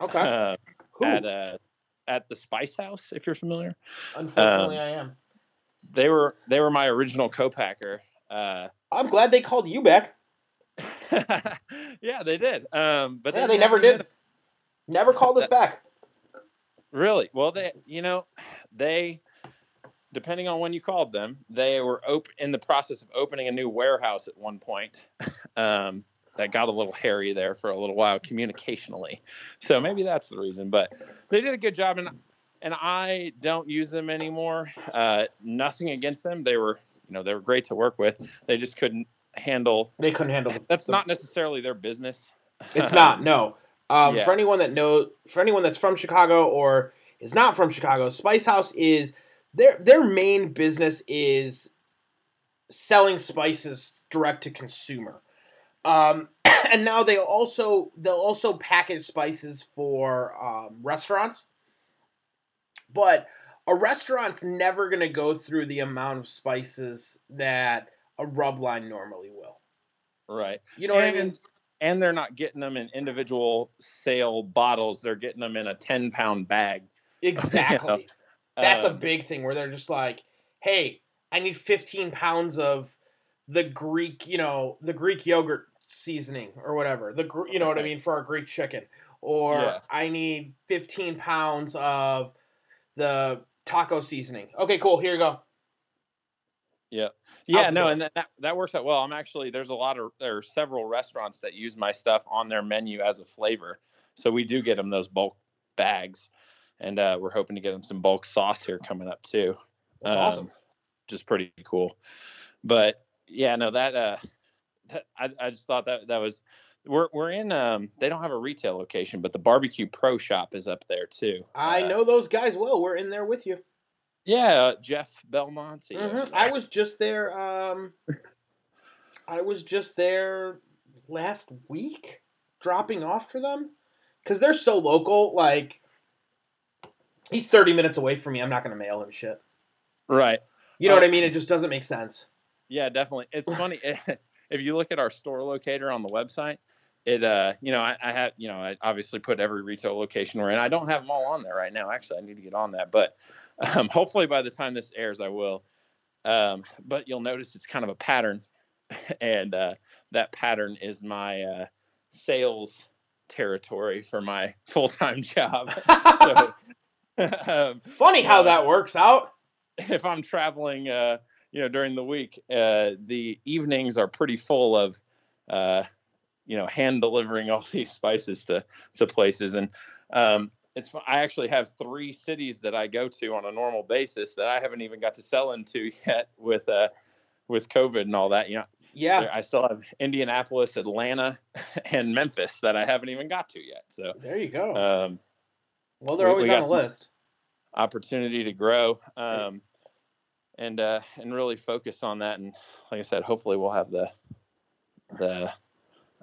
okay, uh, at uh, at the Spice House, if you're familiar. Unfortunately, um, I am. They were they were my original co-packer. Uh, I'm glad they called you back. yeah, they did. Um, but yeah, they, never did. Never called us back. Really? Well, they, you know, they, depending on when you called them, they were op- in the process of opening a new warehouse at one point. Um, that got a little hairy there for a little while communicationally. So maybe that's the reason. But they did a good job, and and I don't use them anymore. Uh, nothing against them. They were, you know, they were great to work with. They just couldn't handle. They couldn't handle. The, that's not necessarily their business. It's not. No. Um, Yeah. For anyone that knows, for anyone that's from Chicago or is not from Chicago, Spice House is their their main business is selling spices direct to consumer. Um, and now they also they'll also package spices for um, restaurants. But a restaurant's never going to go through the amount of spices that a rub line normally will. Right. You know what I and, mean? And they're not getting them in individual sale bottles. They're getting them in a 10 pound bag. Exactly. That's a Um, big thing where they're just like, "Hey, I need 15 pounds of the Greek, you know, the Greek yogurt seasoning or whatever. The you know what I mean for our Greek chicken, or Yeah. I need 15 pounds of the taco seasoning. Okay, cool. Here you go. Yeah, the no, and that, that that works out well. I'm actually there's a lot of there are several restaurants that use my stuff on their menu as a flavor, so we do get them those bulk bags, and uh, we're hoping to get them some bulk sauce here coming up too. That's um, awesome. Just pretty cool, but yeah, no, that uh, that, I I just thought that that was we're we're in um they don't have a retail location, but the barbecue pro shop is up there too. I Uh, know those guys well. We're in there with you. Yeah, uh, Jeff Belmonte. Mhm. I was just there. Um, I was just there last week, dropping off for them because they're so local. Like, he's thirty minutes away from me. I'm not gonna mail him shit. Right. You know what I mean? It just doesn't make sense. Yeah, definitely. It's funny if you look at our store locator on the website. It uh, you know, I, I had, you know, I obviously put every retail location we're in. I don't have them all on there right now. Actually, I need to get on that, but um, hopefully by the time this airs, I will. Um, but you'll notice it's kind of a pattern, and uh, that pattern is my uh, sales territory for my full time job. so, um, Funny how uh, that works out. if I'm traveling, uh, you know, during the week, uh, the evenings are pretty full of, uh, you know, hand delivering all these spices to to places, and um, it's I actually have three cities that I go to on a normal basis that I haven't even got to sell into yet with uh, with COVID and all that. You know, Yeah, I still have Indianapolis, Atlanta, and Memphis that I haven't even got to yet. So. there you go. Um, well, they're we- always we on the list. opportunity to grow um, and uh, and really focus on that. And like I said, hopefully we'll have the the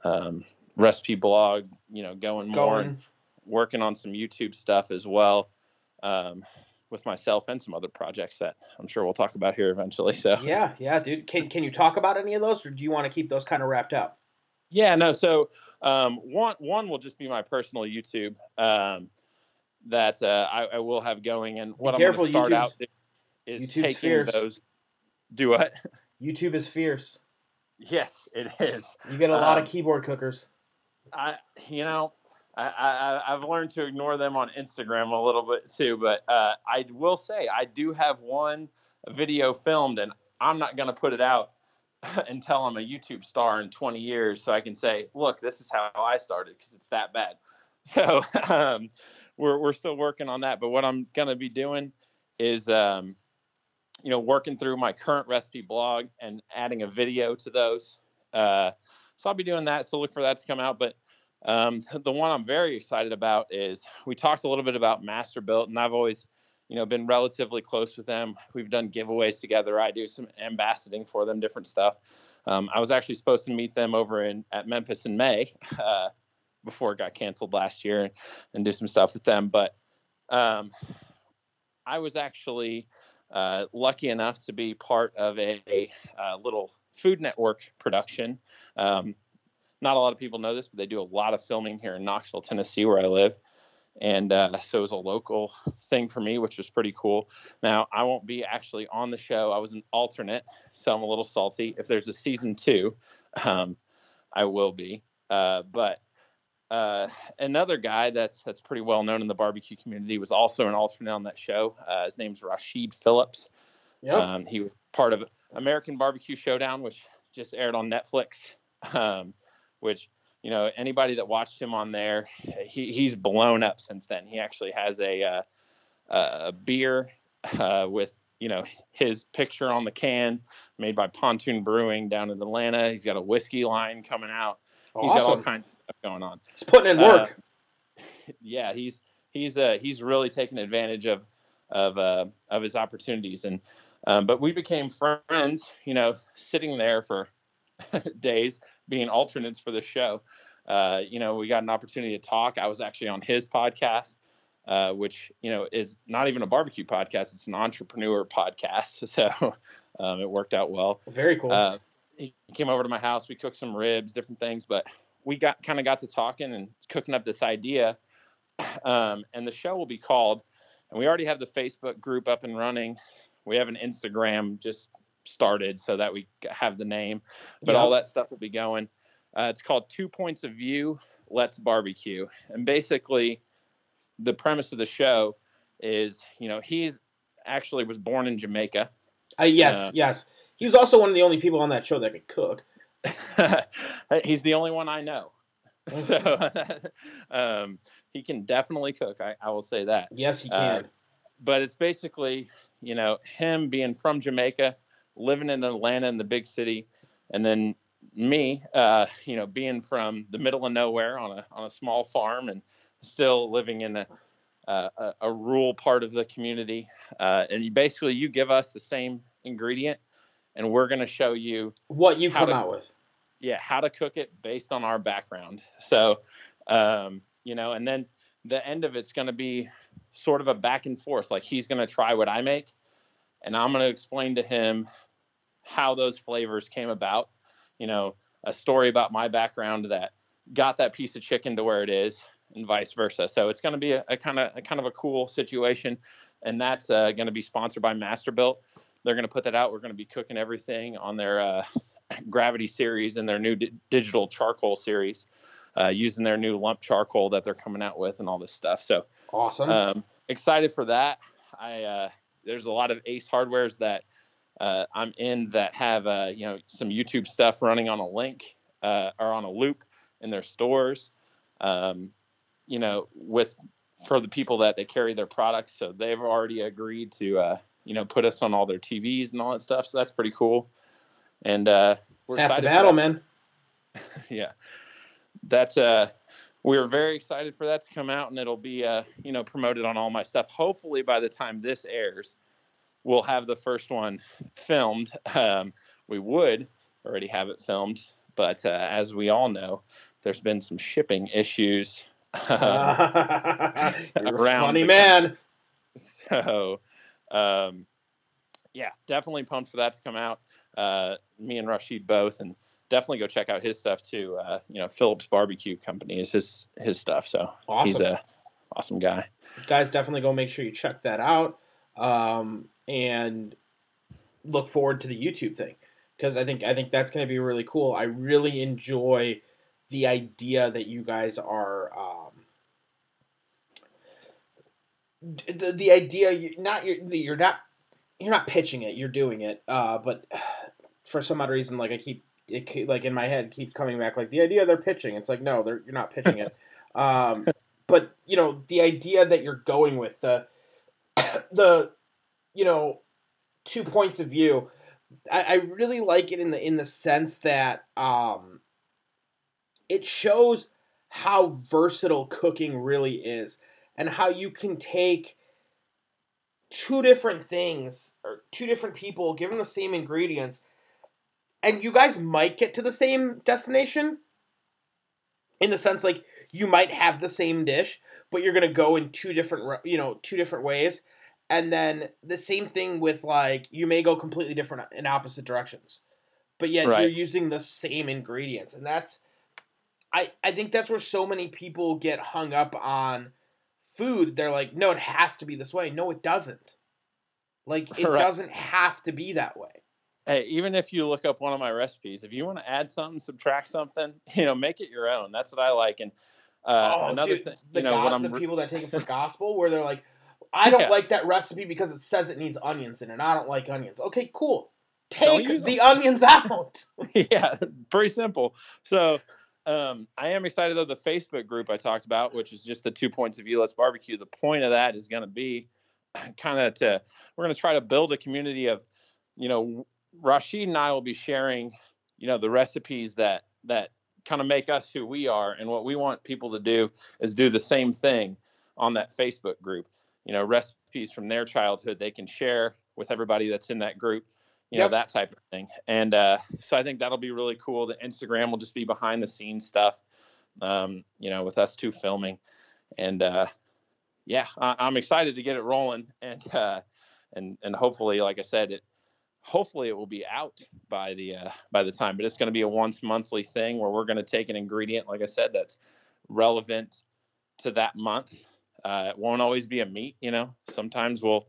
um, recipe blog, you know, going more and working on some YouTube stuff as well um, with myself and some other projects that I'm sure we'll talk about here eventually. So Yeah, yeah, dude. Can can you talk about any of those, or do you want to keep those kind of wrapped up? Yeah, no. So um, one one will just be my personal YouTube um, that uh, I, I will have going, and what I'm careful, going to start YouTube's- out is YouTube's taking fierce. those. Do what? YouTube is fierce. Yes, it is. You get a lot of Um, keyboard cookers. I, you know, I, I, I've learned to ignore them on Instagram a little bit too. But uh, I will say I do have one video filmed, and I'm not going to put it out until I'm a YouTube star in 20 years, so I can say, look, this is how I started because it's that bad. So um, we're we're still working on that. But what I'm going to be doing is. Um, you know, working through my current recipe blog and adding a video to those. Uh, so I'll be doing that. So look for that to come out. But um, the one I'm very excited about is we talked a little bit about Masterbuilt, and I've always, you know, been relatively close with them. We've done giveaways together. I do some ambassading for them, different stuff. Um, I was actually supposed to meet them over in at Memphis in May uh, before it got canceled last year and, and do some stuff with them. But um, I was actually uh, lucky enough to be part of a, a, uh little Food Network production. Um, not a lot of people know this, but they do a lot of filming here in Knoxville, Tennessee, where I live. And uh, so it was a local thing for me, which was pretty cool. Now, I won't be actually on the show. I was an alternate, so I'm a little salty. If there's a season two, um, I will be. Uh, but uh, another guy that's that's pretty well known in the barbecue community was also an alternate on that show. Uh, his name's Rasheed Philips. Yep. Um, he was part of American Barbecue Showdown, which just aired on Netflix. Um, which you know anybody that watched him on there, he, he's blown up since then. He actually has a uh, a beer uh, with you know his picture on the can, made by Pontoon Brewing down in Atlanta. He's got a whiskey line coming out. He's got all kinds of stuff going on. He's putting in work. yeah, he's he's uh, he's really taken advantage of of uh, of his opportunities, and um, but we became friends. You know, sitting there for days, being alternates for the show. Uh, you know, we got an opportunity to talk. I was actually on his podcast, uh, which you know is not even a barbecue podcast; it's an entrepreneur podcast. So um, it worked out well. Very cool. He came over to my house. We cooked some ribs, different things, but we got kind of got to talking and cooking up this idea. Um, and the show will be called, and we already have the Facebook group up and running. We have an Instagram just started so that we have the name, but Yep. all that stuff will be going. Uh, it's called Two Points of View. Let's barbecue, and basically, the premise of the show is, you know, he's actually was born in Jamaica. Uh, yes, uh, yes. He was also one of the only people on that show that could cook. he's the only one I know. So um, he can definitely cook. I, I will say that. Yes, he Uh, can. But it's basically, you know, him being from Jamaica, living in Atlanta in the big city, and then me, uh, you know, being from the middle of nowhere on a on a small farm and still living in a uh, a, a rural part of the community. Uh, and you basically you give us the same ingredient, and we're going to show you what you come to- out with. yeah how to cook it based on our background. So um, you know and then the end of it's going to be sort of a back and forth like he's going to try what i make and i'm going to explain to him how those flavors came about. You know a story about my background that got that piece of chicken to where it is and vice versa. So it's going to be a, a kind of a kind of a cool situation and that's uh, going to be sponsored by masterbuilt they're going to put that out we're going to be cooking everything on their uh, Gravity series and their new di- digital charcoal series, uh, using their new lump charcoal that they're coming out with and all this stuff. So Awesome. um, excited for that. I uh, there's a lot of Ace hardwares that uh, I'm in that have uh, you know some YouTube stuff running on a link uh, or on a loop in their stores. Um, you know, with for the people that they carry their products, so they've already agreed to uh, you know put us on all their TVs and all that stuff. So that's pretty cool. And uh, we're Half the excited. for battle, man. yeah that's uh we're very excited for that to come out and it'll be uh you know promoted on all my stuff hopefully by the time this airs we'll have the first one filmed um we would already have it filmed but uh, as we all know there's been some shipping issues um, around funny the man. so um yeah definitely pumped for that to come out. Uh me and Rasheed both and definitely go check out his stuff too. Uh you know Philips barbecue company is his his stuff so Awesome. he's a awesome guy. Guys definitely go make sure you check that out um, and look forward to the youtube thing because i think i think that's going to be really cool. I really enjoy the idea that you guys are um, the, the idea you not you're, you're not you're not pitching it you're doing it uh, but for some odd reason like i keep it ke- like in my head keeps coming back like the idea they're pitching it's like no they're you're not pitching it. Um, but you know the idea that you're going with the the you know two points of view I, I really like it in the in the sense that um it shows how versatile cooking really is and how you can take two different things or two different people given the same ingredients and you guys might get to the same destination in the sense like you might have the same dish but you're going to go in two different you know two different ways and then the same thing with like you may go completely different in opposite directions but yet Right. you're using the same ingredients and that's I, I think that's where so many people get hung up on food they're like no it has to be this way no it doesn't like it Right. doesn't have to be that way hey, even if you look up one of my recipes, if you want to add something, subtract something, you know, make it your own. That's what I like. And uh, oh, another dude, thing, the, you know, go- what I'm the re- people that take it for gospel, where they're like, I don't Yeah. like that recipe because it says it needs onions in it. I don't like onions. Okay, cool. Take the them. onions out. yeah, pretty simple. So um, I am excited though the Facebook group I talked about, which is just the two points of view. Let's barbecue. The point of that is going to be kind of to we're going to try to build a community of, you know, Rasheed and I will be sharing, you know, the recipes that that kind of make us who we are, and what we want people to do is do the same thing on that Facebook group. You know, recipes from their childhood they can share with everybody that's in that group you know Yep. that type of thing. And uh, so i think that'll be really cool. The instagram will just be behind the scenes stuff um, you know with us two filming. And uh, yeah I, i'm excited to get it rolling. And uh, and and hopefully like i said it hopefully it will be out by the uh, by the time. But it's going to be a once monthly thing where we're going to take an ingredient like i said that's relevant to that month. Uh, it won't always be a meat you know? Sometimes we'll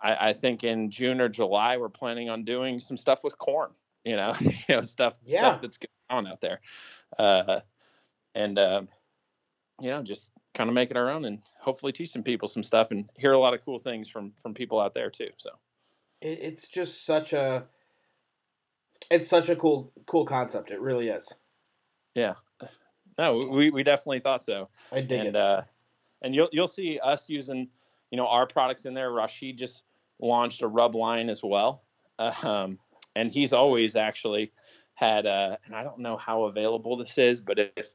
I, I think in June or July we're planning on doing some stuff with corn. You know, you know stuff Yeah. stuff that's going on out there, uh, and uh, you know just kind of make it our own and hopefully teach some people some stuff and hear a lot of cool things from from people out there too. So It, it's just such a, it's such a cool cool concept. It really is. yeah, no, we we definitely thought so. I dig and it. uh, and you'll you'll see us using you know our products in there. Rasheed just launched a rub line as well, um, and he's always actually had uh, and I don't know how available this is, but if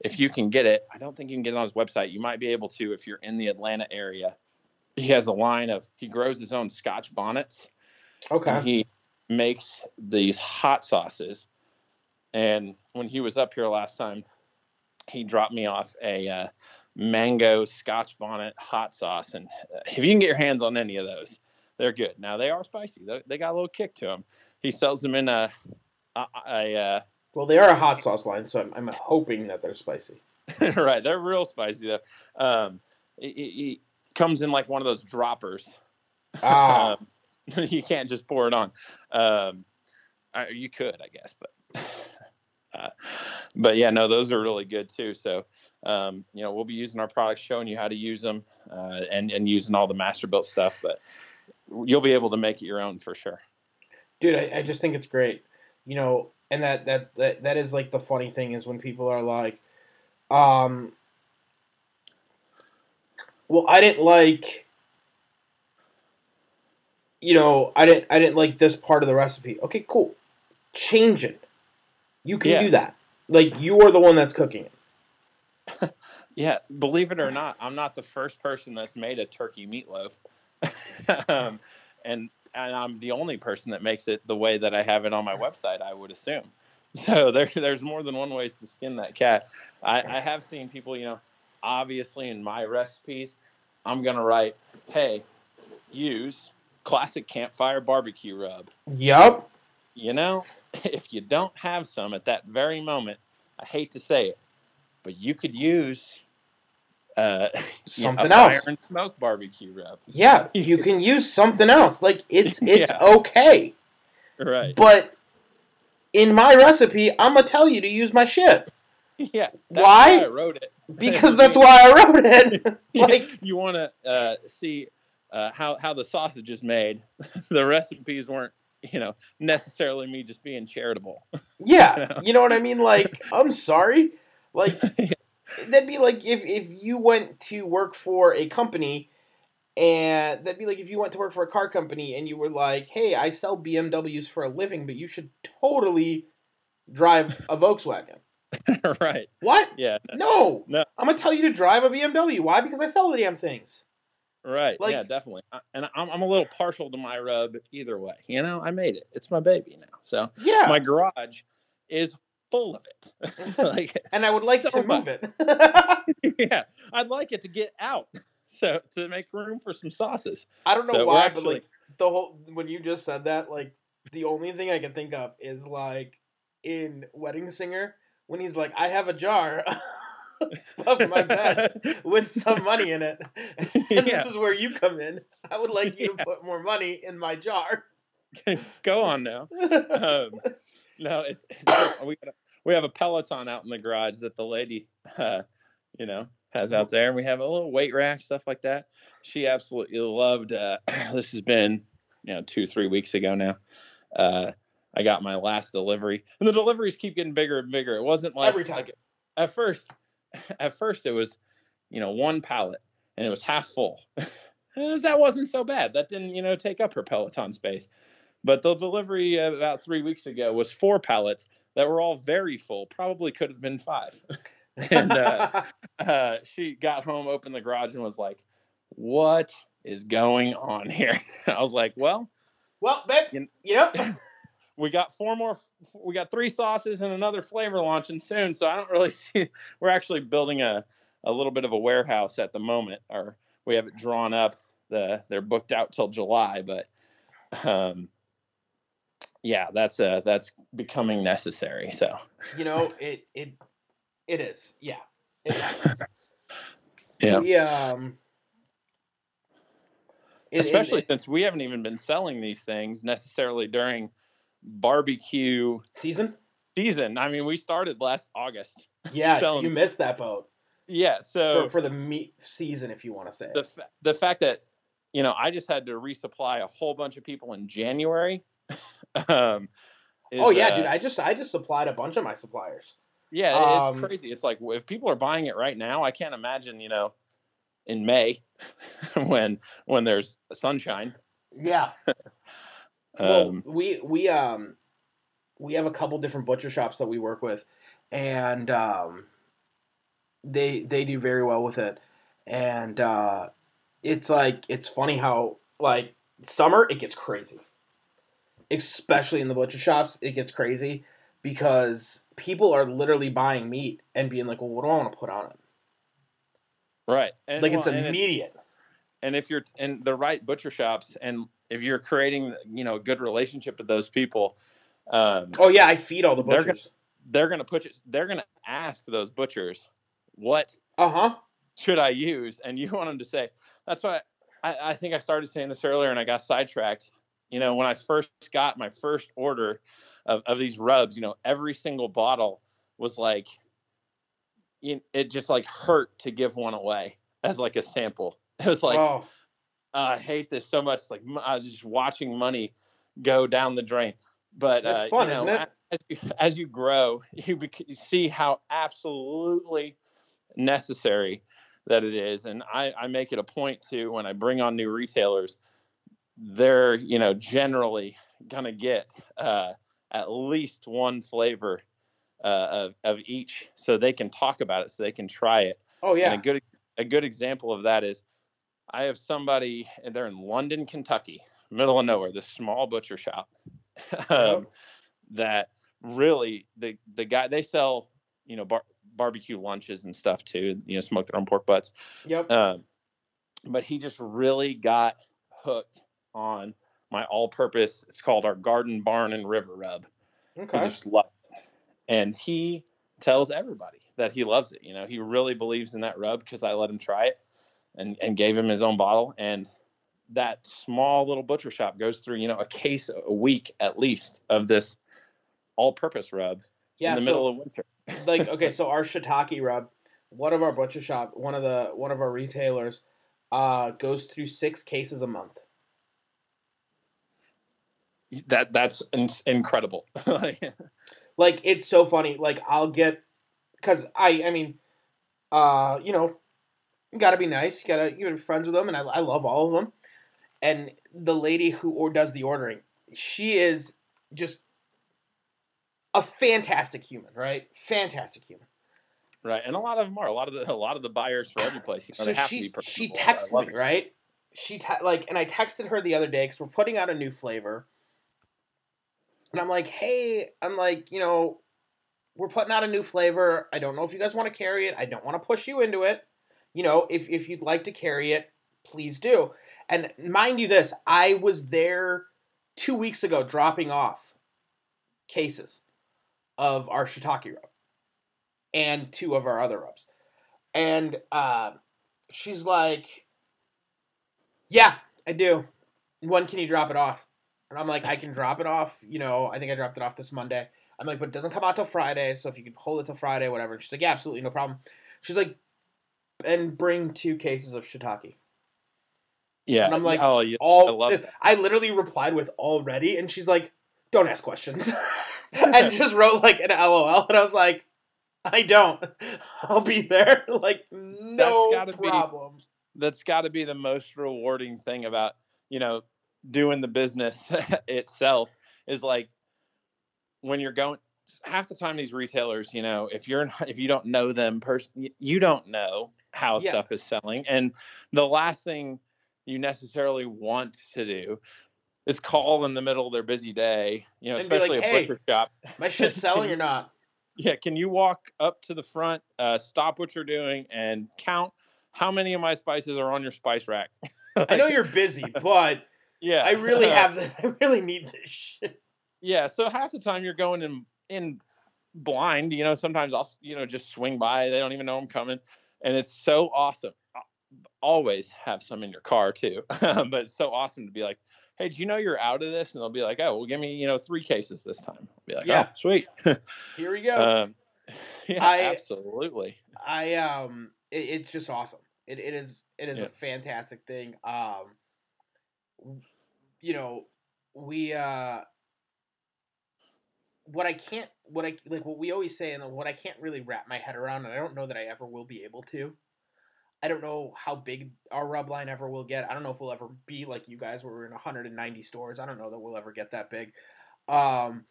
if you can get it, I don't think you can get it on his website. You might be able to if you're in the Atlanta area. He has a line of he grows his own Scotch bonnets okay. he makes these hot sauces. And when he was up here last time, he dropped me off a uh, mango Scotch bonnet hot sauce. And uh, if you can get your hands on any of those, they're good. Now they are spicy. They, they got a little kick to them. He sells them in a, a, a uh, Well, they are a hot sauce line, so I'm, I'm hoping that they're spicy. right. They're real spicy though. Um, he, he- he comes in like one of those droppers. Ah, Um, you can't just pour it on. Um, I, you could, I guess, but uh, but yeah, no, those are really good too. So um, you know, we'll be using our products, showing you how to use them, uh, and and using all the Masterbuilt stuff. But you'll be able to make it your own for sure. dude, I, I just think it's great. You know, and that, that that that is like the funny thing is when people are like, um, well, I didn't like. You know, I didn't. I didn't like this part of the recipe. Okay, cool. Change it. You can Yeah. do that. Like you are the one that's cooking it. Yeah, believe it or not, I'm not the first person that's made a turkey meatloaf, um, and and I'm the only person that makes it the way that I have it on my website. I would assume. So there, there's more than one ways to skin that cat. I, I have seen people, you know, obviously in my recipes, I'm gonna write, hey, use classic campfire barbecue rub. Yup. You know, if you don't have some at that very moment, I hate to say it, but you could use uh, you know, Something fire else. and smoke barbecue rub. Yeah, you can use something else. Like it's it's Yeah. okay. Right. But in my recipe, I'm gonna tell you to use my shit Yeah. That's Why? I wrote it. because that's why I wrote it. like you want to uh, see uh, how how the sausage is made. the recipes weren't, you know, necessarily me just being charitable. Yeah, you know what I mean. Like, I'm sorry. Like, that'd be like if if you went to work for a company, and that'd be like if you went to work for a car company and you were like, "Hey, I sell BMWs for a living, but you should totally drive a Volkswagen." right. What? Yeah. No. No. I'm gonna tell you to drive a BMW. Why? Because I sell the damn things. Right. Like- yeah, definitely. And I'm, I'm a little partial to my rub either way. You know, I made it. It's my baby now. So Yeah. my garage is full of it. like, and I would like so to much. move it. yeah, I'd like it to get out. So to make room for some sauces. I don't know So why, but like the whole when you just said that, like the only thing I can think of is like in Wedding Singer when he's like, "I have a jar above my bed with some money in it," and Yeah. this is where you come in. I would like you to put more money in my jar. Go on now. Um, no, it's, it's we got a, we have a Peloton out in the garage that the lady, uh, you know, has out there, and we have a little weight rack stuff like that. She absolutely loved. Uh, this has been you know two three weeks ago now. Uh, I got my last delivery, and the deliveries keep getting bigger and bigger. It wasn't like, Every time. like at first. At first, it was you know one pallet, and it was half full. that wasn't so bad. That didn't you know take up her Peloton space. But the delivery uh, about three weeks ago was four pallets that were all very full. Probably could have been five. and uh, uh, she got home, opened the garage, and was like, "What is going on here?" I was like, "Well, well, babe, You- know, we got four more. We got three sauces and another flavor launching soon. So I don't really see. We're actually building a a little bit of a warehouse at the moment, or we have it drawn up. The they're booked out till July, but um, yeah, that's uh that's becoming necessary. So you know, it it it is. Yeah. It yeah. We, um, it- especially it- since we haven't even been selling these things necessarily during barbecue season. season. I mean, we started last August. Yeah, you missed that boat Yeah, so for, for the meat season, if you want to say. the fa- the fact that you know I just had to resupply a whole bunch of people in January. um, is, oh yeah, uh, dude, I just I just supplied a bunch of my suppliers. yeah, it's um, crazy. It's like if people are buying it right now, I can't imagine you know in May when when there's sunshine. Yeah. well, Um, we we um we have a couple different butcher shops that we work with, and um, they they do very well with it, and uh, it's like it's funny how like summer it gets crazy, especially in the butcher shops it gets crazy because people are literally buying meat and being like, well, what do I want to put on it? right, and, Like it's well, and immediate. and if you're in the right butcher shops and if you're creating you know a good relationship with those people um, oh yeah, I feed all the They're gonna- butchers. they're gonna put you, they're gonna ask those butchers what Uh huh. should i use and you want them to say that's why I, I think i started saying this earlier and i got sidetracked you know when i first got my first order of, of these rubs you know every single bottle was like you, it just like hurt to give one away as like a sample it was like oh. uh, I hate this so much. Like i was just watching money go down the drain. But uh, fun, you know, isn't it? As you, as you grow, you, bec- you see how absolutely necessary that it is. And I, I make it a point to when I bring on new retailers, they're you know generally gonna get uh, at least one flavor uh, of of each, so they can talk about it, so they can try it. Oh yeah. And a good a good example of that is I have somebody and they're in London, Kentucky, middle of nowhere, this small butcher shop. um, that really the the guy they sell, you know, bar, barbecue lunches and stuff too, you know, smoke their own pork butts. Yep. Um, but he just really got hooked on my all-purpose. It's called our Garden Barn and River Rub. okay. He just loved it. And he tells everybody that he loves it. You know, he really believes in that rub because I let him try it and, and gave him his own bottle. And that small little butcher shop goes through, you know, a case a week at least of this all purpose rub yeah. in the so- middle of winter. like okay, so our shiitake rub, one of our butcher shop, one of the one of our retailers, uh, goes through six cases a month. That that's in- incredible. Like it's so funny. Like I'll get, cause I I mean, uh, you know, you gotta be nice. You gotta you're friends with them, and I I love all of them. And the lady who or does the ordering, she is just a fantastic human, right? Fantastic human. right. And a lot of them are. A lot of the a lot of the buyers for every place, you know, so they have she, to be she personable. Texted me it. right she te- like and i texted her the other day because we're putting out a new flavor and i'm like hey i'm like you know we're putting out a new flavor. I don't know if you guys want to carry it. I don't want to push you into it. You know if, if you'd like to carry it please do. And mind you this i was there two weeks ago dropping off cases of our shiitake rub and two of our other rubs. And uh, she's like, "Yeah, I do. When can you drop it off?" And I'm like, I can drop it off. You know, I think I dropped it off this Monday. I'm like, but it doesn't come out till Friday. So if you could hold it till Friday, whatever. She's like, yeah, absolutely, no problem. She's like, and bring two cases of shiitake. Yeah. And I'm like, oh, yeah, All I love that. I literally replied with already, and she's like, don't ask questions, and just wrote like an LOL, and I was like, I don't. I'll be there. Like no gotta be- problem. that's got to be the most rewarding thing about you know doing the business itself is like when you're going half the time these retailers you know if you're not, if you don't know them person you don't know how Yeah. stuff is selling and the last thing you necessarily want to do is call in the middle of their busy day you know And be like, especially "Hey, a butcher shop My shit's selling or not? yeah can you walk up to the front uh, stop what you're doing and count how many of my spices are on your spice rack I know you're busy, but yeah I really have. The, I really need this shit. yeah so half the time you're going in in blind you know sometimes i'll you know just swing by they don't even know i'm coming and it's so awesome always have some in your car too but it's so awesome to be like hey do you know you're out of this and they'll be like oh well give me you know three cases this time i'll be like Yeah. oh sweet Here we go. um yeah I- absolutely I um, it, it's just awesome. It, it is it is a fantastic thing. Um, you know, we uh, what I can't, what I like, what we always say, and what I can't really wrap my head around, and I don't know that I ever will be able to. I don't know how big our rub line ever will get. I don't know if we'll ever be like you guys, where we're in 190 stores. I don't know that we'll ever get that big. Um,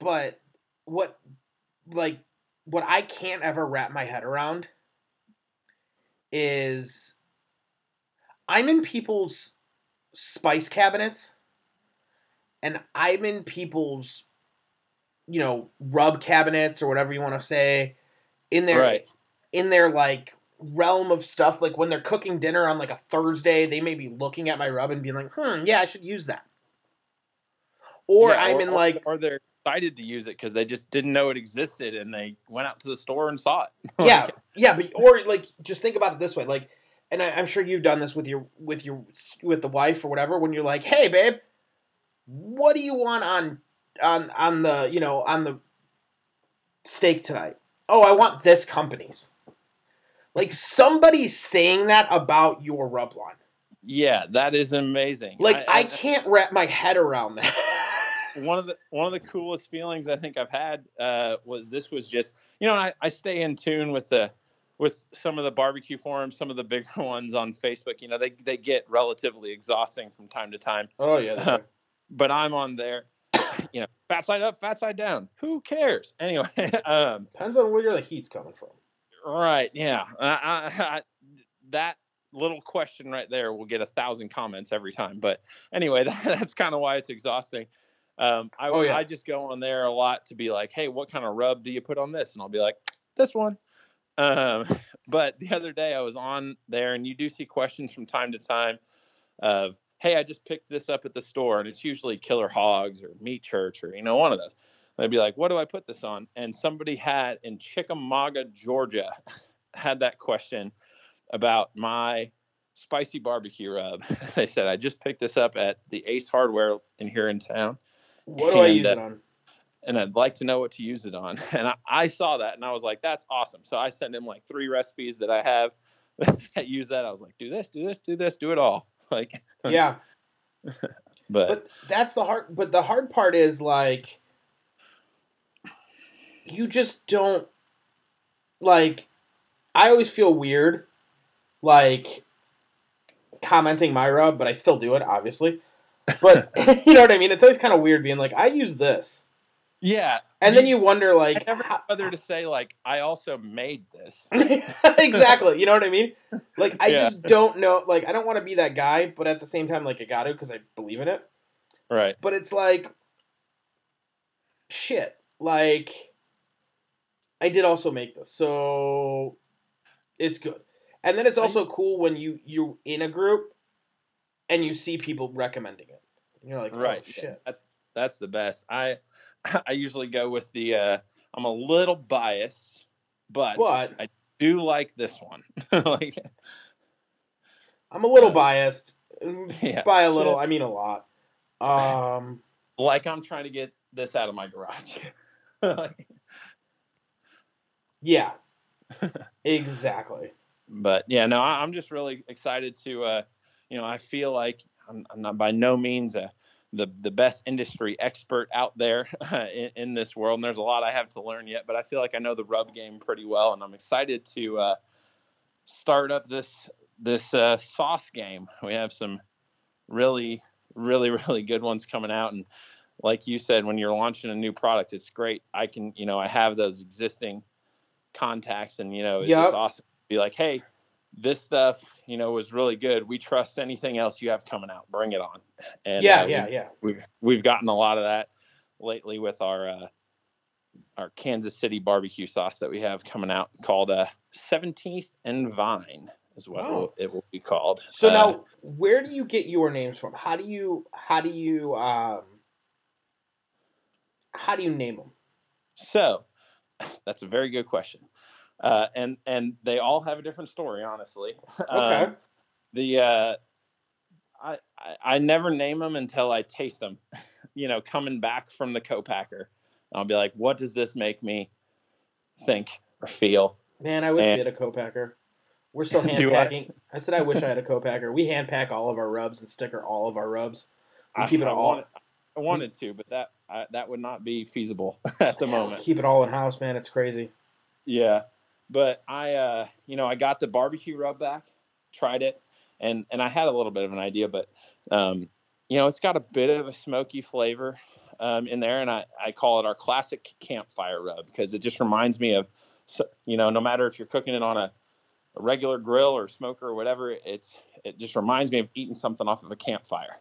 but what, like, what I can't ever wrap my head around is I'm in people's spice cabinets and I'm in people's you know rub cabinets or whatever you want to say in their Right. in their like realm of stuff. Like when they're cooking dinner on like a Thursday they may be looking at my rub and being like hmm yeah I should use that. Or Yeah, I'm in like or they're excited to use it because they just didn't know it existed and they went out to the store and saw it. Yeah, yeah, but or like just think about it this way, like, and I, I'm sure you've done this with your with your with the wife or whatever. When you're like, hey, babe, what do you want on on on the you know on the steak tonight? Oh, I want this company's. Like somebody saying that about your rub line. yeah that is amazing Like I, I- can't wrap my head around that. one of the one of the coolest feelings I think I've had uh, was this was just you know I, I stay in tune with the with some of the barbecue forums, some of the bigger ones on Facebook. You know they they get relatively exhausting from time to time, oh yeah. but I'm on there. You know, fat side up, fat side down. Who cares? Anyway, um, Depends on where the heat's coming from. right? Yeah, I, I, I, that little question right there will get a thousand comments every time. But anyway, that, that's kind of why it's exhausting. Um, I, Oh, yeah. I just go on there a lot to be like, hey, what kind of rub do you put on this? And I'll be like, this one. Um, but the other day I was on there, and you do see questions from time to time of, hey, I just picked this up at the store, and it's usually Killer Hogs or Meat Church or you know one of those. And I'd be like, what do I put this on? And somebody had in Chickamauga, Georgia, had that question about my spicy barbecue rub. they said I just picked this up at the Ace Hardware in here in town, What do I use uh, it on? And I'd like to know what to use it on. And I, I saw that, and I was like, that's awesome. So I sent him like three recipes that I have that use that. I was like, do this, do this, do this, do it all. Like, Yeah. but, but that's the hard but the hard part is like you just don't like i always feel weird like commenting my rub but i still do it obviously but you know what i mean it's always kind of weird being like i use this yeah. and then you wonder I like never know how- whether to say like I also made this. exactly you know what i mean like i Yeah. just don't know like i don't want to be that guy but at the same time like i got to because i believe in it Right. but it's like shit like i did also make this so it's good and then it's I also cool when you you're in a group and you see people recommending it and you're like oh, right. yeah, shit That's that's the best. I I usually go with the uh I'm a little biased, but but I do like this one. like i'm a little uh, biased yeah. by a little i mean a lot Um, like I'm trying to get this out of my garage. yeah, exactly. but yeah, no, I, I'm just really excited to, uh, you know, I feel like I'm, I'm not by no means a, the the best industry expert out there in, in this world, and there's a lot I have to learn yet. But I feel like I know the rub game pretty well, and I'm excited to uh, start up this this uh, sauce game. We have some really, really, really good ones coming out, and like you said, when you're launching a new product, it's great. I can, you know, I have those existing contacts, and you know, Yep. it's awesome. to Be like, hey, this stuff, you know, was really good. We trust anything else you have coming out. Bring it on. And yeah, uh, we- yeah, yeah. we've we've gotten a lot of that lately with our uh, our Kansas City barbecue sauce that we have coming out called uh, 17th and Vine is what it, will, Oh. it will be called. So Uh, now, where do you get your names from? How do you how do you um how do you name them? so that's a very good question, uh, and and they all have a different story, honestly. Okay. Um, the uh, I, I I never name them until I taste them. you know, coming back from the co-packer, I'll be like, what does this make me think or feel? Man, I wish we had a co-packer. We're still hand Do I? packing. I? said I wish I had a co-packer. We hand pack all of our rubs and sticker all of our rubs. We I, keep it I all. wanted, I wanted to, but that I, that would not be feasible at the moment. Keep it all in house, man. It's crazy. Yeah, but I, uh, you know, I got the barbecue rub back, tried it, and and I had a little bit of an idea, but um, you know, it's got a bit of a smoky flavor um, in there, and I I call it our classic campfire rub because it just reminds me of, you know, no matter if you're cooking it on a, a regular grill or smoker or whatever, it's it just reminds me of eating something off of a campfire.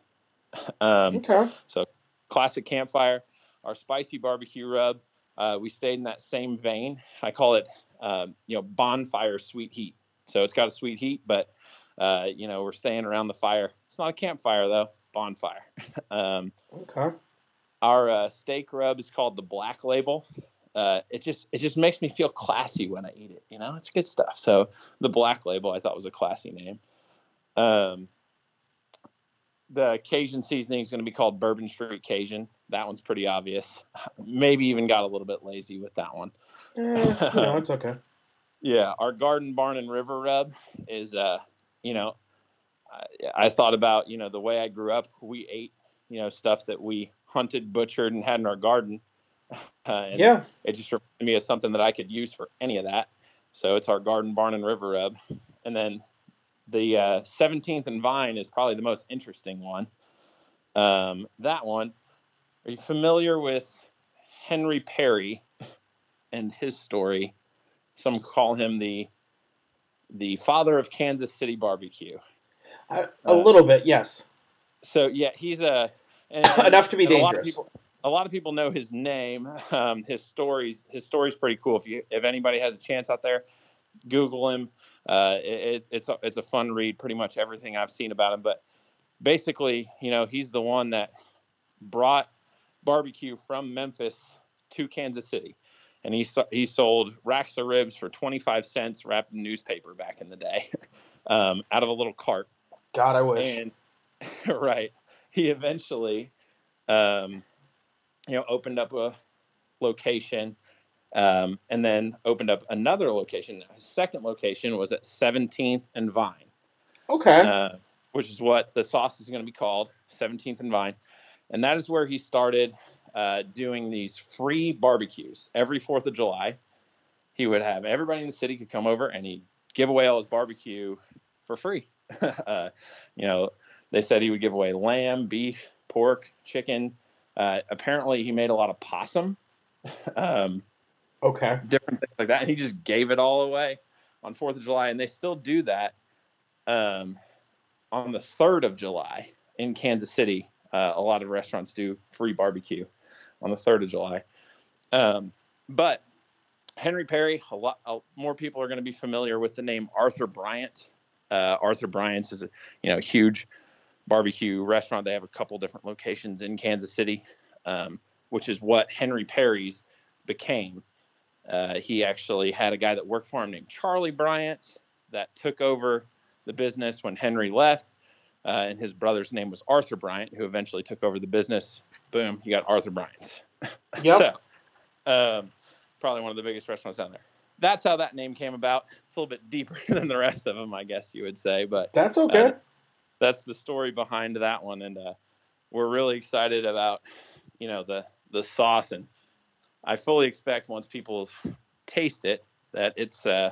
Um, Okay. So, classic campfire, our spicy barbecue rub. Uh, we stayed in that same vein. I call it, um, you know, bonfire sweet heat. So it's got a sweet heat, but uh, you know, we're staying around the fire. It's not a campfire though, bonfire. um, Okay. our uh, steak rub is called the Black Label. Uh, it just it just makes me feel classy when I eat it. You know, it's good stuff. So the Black Label I thought was a classy name. Um, the Cajun seasoning is going to be called Bourbon Street Cajun. That one's pretty obvious. Maybe even got a little bit lazy with that one. Eh, you know, it's okay. Yeah, our garden, barn, and river rub is, uh, you know, I, I thought about, you know, the way I grew up. We ate, you know, stuff that we hunted, butchered, and had in our garden. Uh, and Yeah. it just reminded me of something that I could use for any of that. So it's our garden, barn, and river rub. And then the uh, 17th and Vine is probably the most interesting one. Um, that one, are you familiar with Henry Perry and his story? Some call him the the father of Kansas City barbecue. A Uh, little bit, yes. So yeah, he's a and- Enough to be and A lot of dangerous. people, a lot of people know his name. Um, his stories, his story's pretty cool. If you, if anybody has a chance out there, Google him. Uh, it- it's a, it's a fun read. Pretty much everything I've seen about him. But basically, you know, he's the one that brought barbecue from Memphis to Kansas City, and he he sold racks of ribs for twenty five cents wrapped in newspaper back in the day, um, out of a little cart. God, I wish. And right, he eventually, um, you know, opened up a location, um, and then opened up another location. His second location was at 17th and Vine, okay. uh, which is what the sauce is going to be called, 17th and Vine, and that is where he started uh, doing these free barbecues every Fourth of July. He would have everybody in the city could come over and he'd give away all his barbecue for free. uh, you know, they said he would give away lamb, beef, pork, chicken. Uh, apparently, he made a lot of possum, um, okay. different things like that, and he just gave it all away on Fourth of July. And they still do that um, on the third of July in Kansas City. Uh, a lot of restaurants do free barbecue on the third of July. Um, but Henry Perry, a lot a, more people are going to be familiar with the name Arthur Bryant. Uh, Arthur Bryant's is a you know huge barbecue restaurant. They have a couple different locations in Kansas City, um, which is what Henry Perry's became. Uh, he actually had a guy that worked for him named Charlie Bryant that took over the business when Henry left. Uh, and his brother's name was Arthur Bryant, who eventually took over the business. Boom, you got Arthur Bryant's. Yep. so, um, probably one of the biggest restaurants down there. That's how that name came about. It's a little bit deeper than the rest of them, I guess you would say, but That's okay. Uh, that's the story behind that one, and uh, we're really excited about you know the the sauce, and I fully expect once people taste it that it's uh,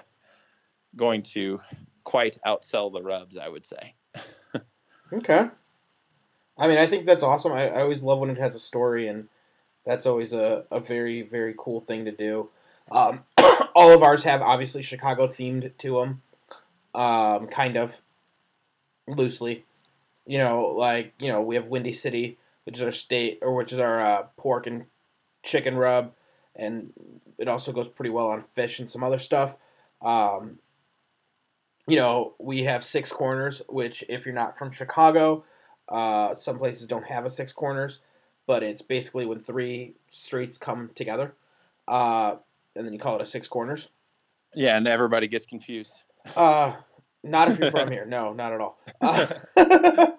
going to quite outsell the rubs. I would say. Okay. I mean, I think that's awesome. I, I always love when it has a story, and that's always a, a very, very cool thing to do. Um, all of ours have obviously Chicago themed to them, um, kind of loosely. You know, like, you know, we have Windy City, which is our state, or which is our uh, pork and chicken rub, and it also goes pretty well on fish and some other stuff. Um, you know, we have Six Corners, which, if you're not from Chicago, uh, some places don't have a Six Corners, but it's basically when three streets come together, uh, and then you call it a Six Corners. Yeah, and everybody gets confused. Uh, not if you're from here. No, not at all. Uh,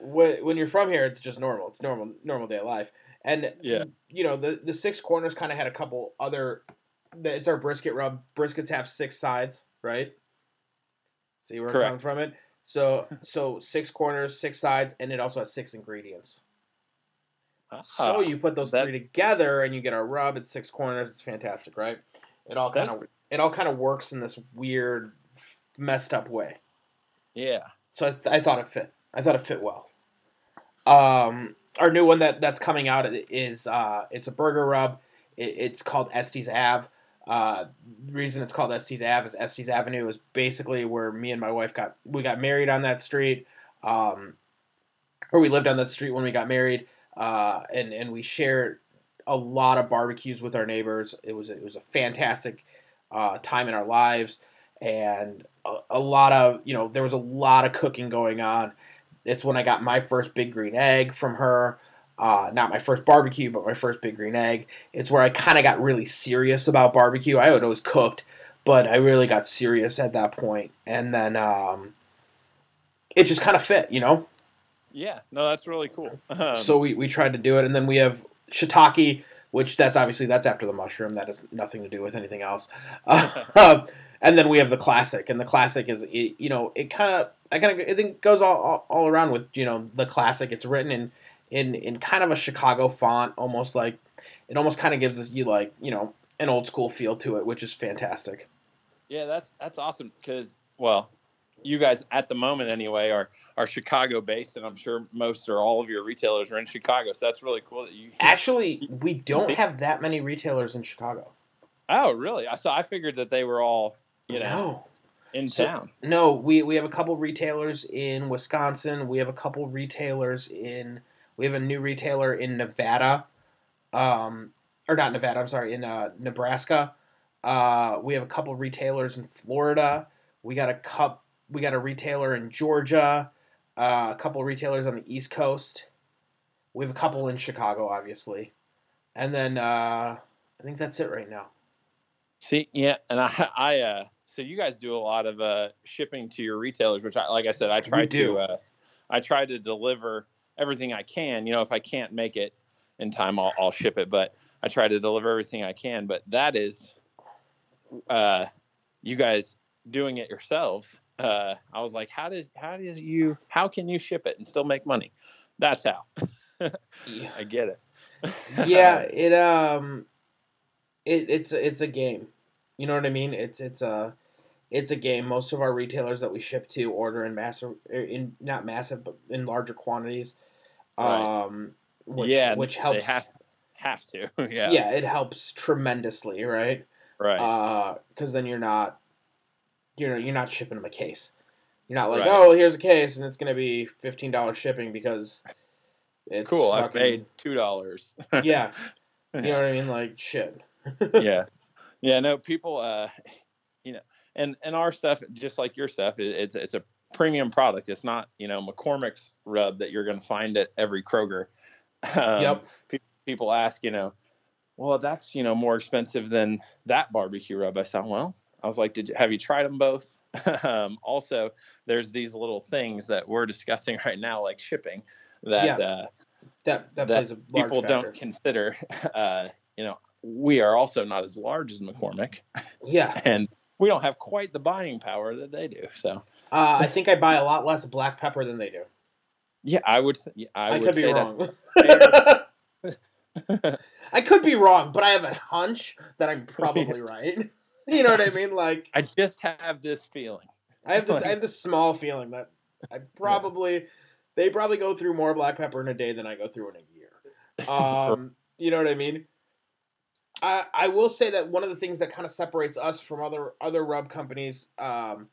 when, when you're from here, it's just normal. It's normal, normal day of life. And Yeah. you know, the the six corners kind of had a couple other. It's our brisket rub. Briskets have six sides, right? See where I'm Correct. coming from it. So so six corners, six sides, and it also has six ingredients. So Ah, you put those that- three together, and you get a rub at six corners. It's fantastic, right? It all kind of it all kind of works in this weird, messed up way. yeah, So I, I thought it fit. I thought it fit well. Um, our new one that that's coming out is uh, it's a burger rub. It, it's called Estes Ave. Uh, the reason it's called Estes Ave is Estes Avenue is basically where me and my wife got we got married on that street, um, or we lived on that street when we got married, uh, and and we shared a lot of barbecues with our neighbors. It was it was a fantastic uh, time in our lives, and a, a lot of you know there was a lot of cooking going on. It's when I got my first big green egg from her. Uh, not my first barbecue, but my first big green egg. It's where I kind of got really serious about barbecue. I had always cooked, but I really got serious at that point, and then um, it just kind of fit, you know. yeah. No, that's really cool. Um, so we, we tried to do it, and then we have shiitake, which that's obviously that's after the mushroom. That has nothing to do with anything else. Uh, and then we have the classic, and the classic is you know it kind of I kind of I think goes all, all all around with you know the classic. It's written in in in kind of a Chicago font, almost like it almost kind of gives you like you know an old school feel to it, which is fantastic. Yeah, that's that's awesome because well, you guys at the moment anyway are are Chicago based, and I'm sure most or all of your retailers are in Chicago. So that's really cool that you. Actually, we don't have that many retailers in Chicago. Oh, really? I so I figured that they were all you know No. in So- town. No, we, we have a couple retailers in Wisconsin. We have a couple retailers in. We have a new retailer in Nevada, um, or not Nevada. I'm sorry, in uh, Nebraska. Uh, we have a couple retailers in Florida. We got a cup. We got a retailer in Georgia. Uh, a couple retailers on the East Coast. We have a couple in Chicago, obviously, and then uh, I think that's it right now. See, yeah, and I, I, uh, so you guys do a lot of uh, shipping to your retailers, which I, like I said, I try to, uh, I try to deliver everything I can. You know, if I can't make it in time, I'll, I'll ship it, but I try to deliver everything I can. But that is, uh, you guys doing it yourselves. Uh, I was like, how does, how does you, how can you ship it and still make money? That's how. Yeah. I get it. yeah, it um, it it's it's a game. You know what I mean? It's it's a it's a game. Most of our retailers that we ship to order in massive, in not massive, but in larger quantities. Right. Um, which, yeah, which they helps. have, have to. yeah. yeah, it helps tremendously, right? Right. Uh because then you're not, you're you're not shipping them a case. You're not like, Right. oh, here's a case and it's gonna be fifteen dollars shipping because it's cool. I fucking- paid two dollars. Yeah, you know what I mean? Like shit. yeah, yeah. No, people. Uh, you know, and and our stuff, just like your stuff, it, it's it's a premium product. It's not you know McCormick's rub that you're going to find at every Kroger. Um, Yep. pe- people ask, you know, well, that's you know more expensive than that barbecue rub. I said, well, I was like, did you have you tried them both? um, also, there's these little things that we're discussing right now, like shipping, that Yeah. uh, That that, that plays a large people factor. don't consider. Uh, you know, we are also not as large as McCormick, Yeah, and we don't have quite the buying power that they do. So, uh, I think I buy a lot less black pepper than they do. yeah, I would. th- I, I, would could be say wrong. I could be wrong, but I have a hunch that I'm probably right. You know what I mean? Like I just have this feeling. I have this I have this small feeling that I probably they probably go through more black pepper in a day than I go through in a year. Um, you know what I mean? I I will say that one of the things that kind of separates us from other other rub companies um,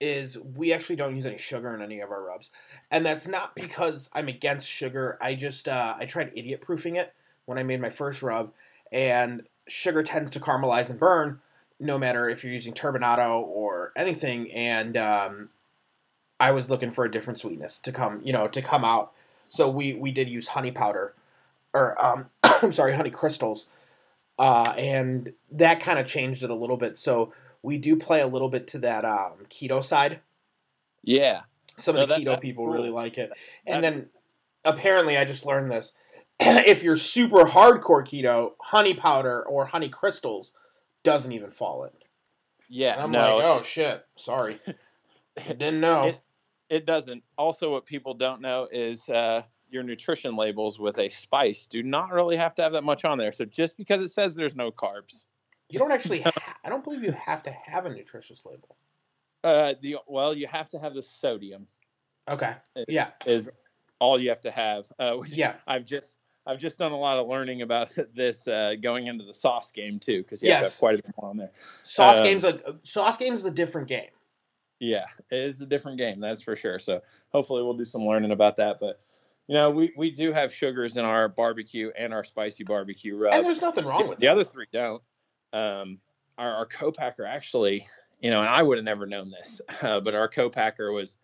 is we actually don't use any sugar in any of our rubs, and that's not because I'm against sugar. I just uh, I tried idiot proofing it when I made my first rub, and sugar tends to caramelize and burn, no matter if you're using turbinado or anything. And um, I was looking for a different sweetness to come, you know, to come out. So we we did use honey powder, or um, I'm sorry, honey crystals, uh, and that kind of changed it a little bit. So we do play a little bit to that um, keto side. Yeah, Some No, of the that- keto that's people cool. really like it, and That- then apparently I just learned this. if you're super hardcore keto, honey powder or honey crystals doesn't even fall in. yeah. And I'm no, like, oh shit, sorry, didn't know. It- It doesn't. Also, what people don't know is uh, your nutrition labels with a spice do not really have to have that much on there. So just because it says there's no carbs, You don't actually. Ha- I don't believe you have to have a nutritious label. uh, the well, you have to have the sodium. Okay. Is, Yeah. is all you have to have. Uh, Yeah. I've just I've just done a lot of learning about this uh, going into the sauce game too, because you have Yes. have quite a bit more on there. Sauce Um, games like sauce games is a different game. Yeah, it is a different game, that's for sure. So hopefully we'll do some learning about that. But you know, we, we do have sugars in our barbecue and our spicy barbecue rub. and there's nothing wrong with it. the that. other three don't. Um, our, our co-packer actually, you know, and I would have never known this, uh, but our co-packer was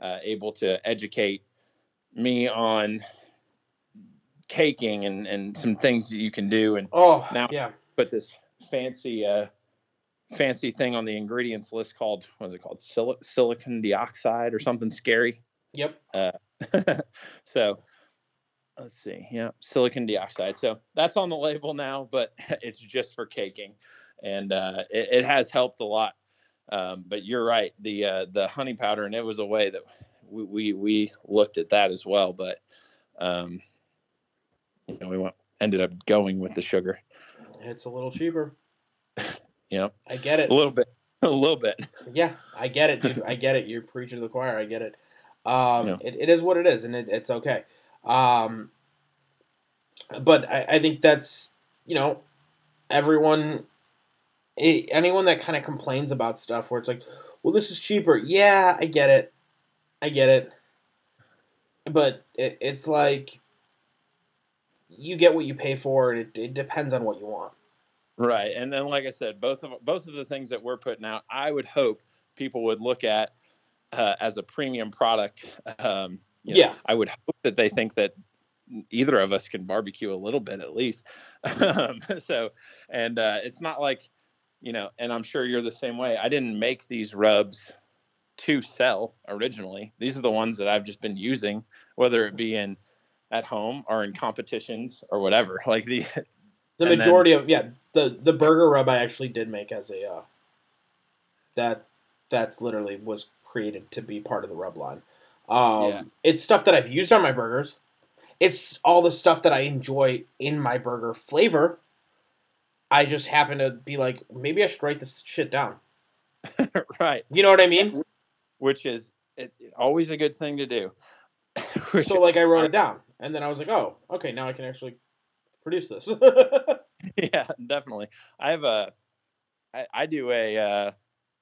uh, able to educate me on caking and, and some things that you can do and Oh, Now- yeah. put this fancy uh, fancy thing on the ingredients list called what is it called Sil- silicon dioxide or something scary. Yep. Uh, so let's see, yeah, silicon dioxide. So that's on the label now, but it's just for caking, and uh, it, it has helped a lot. Um, but you're right, the uh, the honey powder, and it was a way that we we, we looked at that as well, but um, you know we went ended up going with the sugar. It's a little cheaper. yeah I get it. a little bit, a little bit. Yeah, I get it, dude. I get it. You're preaching to the choir. I get it. Um, Yeah. it, it is what it is, and it, it's okay. Um, but I, I think that's you know, everyone, eh, anyone that kind of complains about stuff where it's like, well, this is cheaper. Yeah, I get it. I get it. But it, it's like you get what you pay for, and it, it depends on what you want. Right, and then like I said, both of both of the things that we're putting out, I would hope people would look at uh, as a premium product. Um, you know, Yeah. I would hope that they think that either of us can barbecue a little bit at least. um, so, and uh, it's not like you know, and I'm sure you're the same way. I didn't make these rubs to sell originally. These are the ones that I've just been using, whether it be in at home or in competitions or whatever. Like the The And then- majority of yeah, the the burger rub I actually did make as a uh, that that's literally was created to be part of the rub line. Um, Yeah. It's stuff that I've used on my burgers. It's all the stuff that I enjoy in my burger flavor. I just happen to be like, maybe I should write this shit down. right. You know what I mean? which is it, always a good thing to do. So like I wrote it down, and then I was like, oh, okay, now I can actually produce this. yeah, definitely. I have a, I, I do a uh,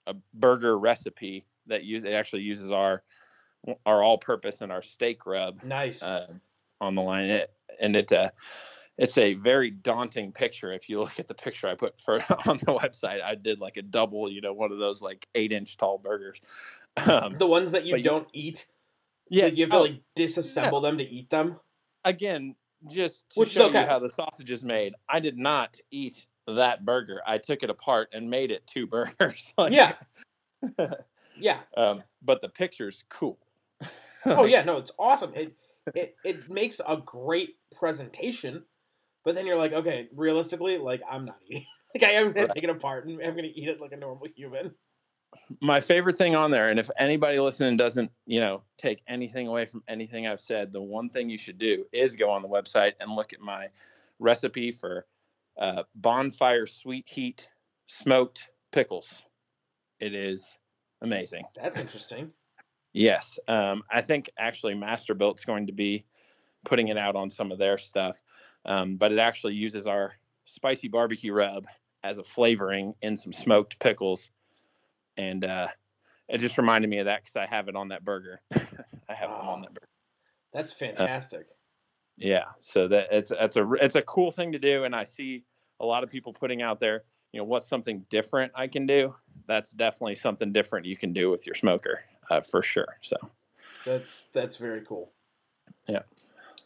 a burger recipe that use it actually uses our our all-purpose and our steak rub nice. uh, on the line. It, and it uh, it's a very daunting picture. If you look at the picture I put for on the website, I did like a double, you know, one of those like eight inch tall burgers. Um, the ones that you don't eat, yeah, like, you have to oh, like disassemble them to eat them. again, just to Which show okay. you how the sausage is made, I did not eat that burger. I took it apart and made it two burgers. Like, Yeah. Yeah. Um, but the picture's cool. Oh yeah, no, it's awesome. It it it makes a great presentation, but then you're like, okay, realistically, like I'm not eating. Like I am gonna take it apart and I'm gonna eat it like a normal human. my favorite thing on there, and if anybody listening doesn't, you know, take anything away from anything I've said, the one thing you should do is go on the website and look at my recipe for uh, bonfire sweet heat smoked pickles. It is amazing. That's interesting. Yes, um, I think actually Masterbuilt's going to be putting it out on some of their stuff, um, but it actually uses our spicy barbecue rub as a flavoring in some smoked pickles, and uh, it just reminded me of that because I have it on that burger. I have them on that burger. That's fantastic. Yeah, so that it's it's a it's a cool thing to do, and I see a lot of people putting out there. You know, what's something different I can do? That's definitely something different you can do with your smoker, uh, for sure. So. That's that's very cool. Yeah.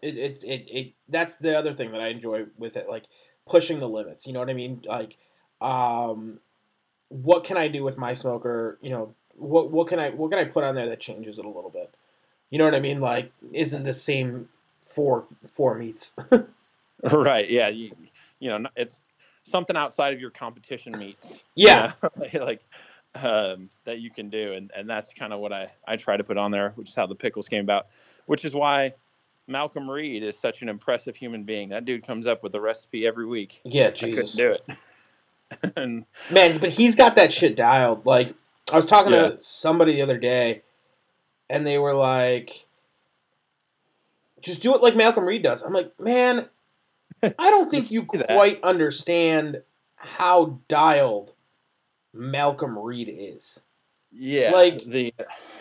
It, it it it that's the other thing that I enjoy with it, like pushing the limits. You know what I mean? Like, um, what can I do with my smoker? You know, what what can I what can I put on there that changes it a little bit? You know what I mean? Like, isn't the same four four meats? Right. Yeah. You, you know, it's something outside of your competition meats. Yeah. you know, like um, that you can do, and and that's kind of what I I try to put on there, which is how the pickles came about, which is why Malcolm Reed is such an impressive human being. That dude comes up with a recipe every week. Yeah, I Jesus. couldn't do it. and Man, but he's got that shit dialed. Like I was talking Yeah. to somebody the other day, and they were like, "Just do it like Malcolm Reed does." I'm like, man, I don't think you quite understand how dialed Malcolm Reed is. yeah, Like- the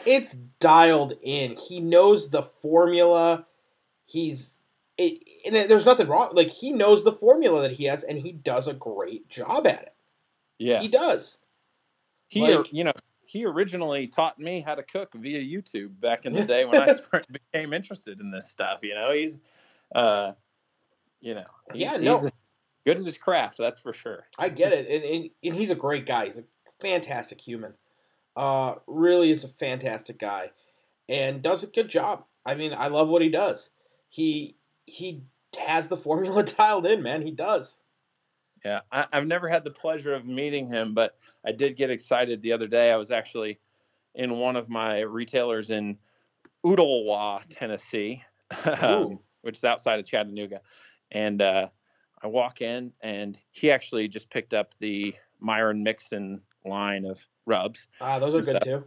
It's dialed in. He knows the formula. He's it, and there's nothing wrong. Like he knows the formula that he has, and he does a great job at it. yeah He does. he like- you know he originally taught me how to cook via YouTube back in the day when I became interested in this stuff. You know, he's, uh, you know, he's, Yeah, no. he's good at his craft. That's for sure. I get it, and, and and he's a great guy. He's a fantastic human. Uh, really is a fantastic guy, and does a good job. I mean, I love what he does. He he has the formula dialed in, man. He does. Yeah, I, I've never had the pleasure of meeting him, but I did get excited the other day. I was actually in one of my retailers in Ooltewah, Tennessee, um, which is outside of Chattanooga, and uh, I walk in, and he actually just picked up the Myron Mixon line of rubs, Ah, those are good that- too.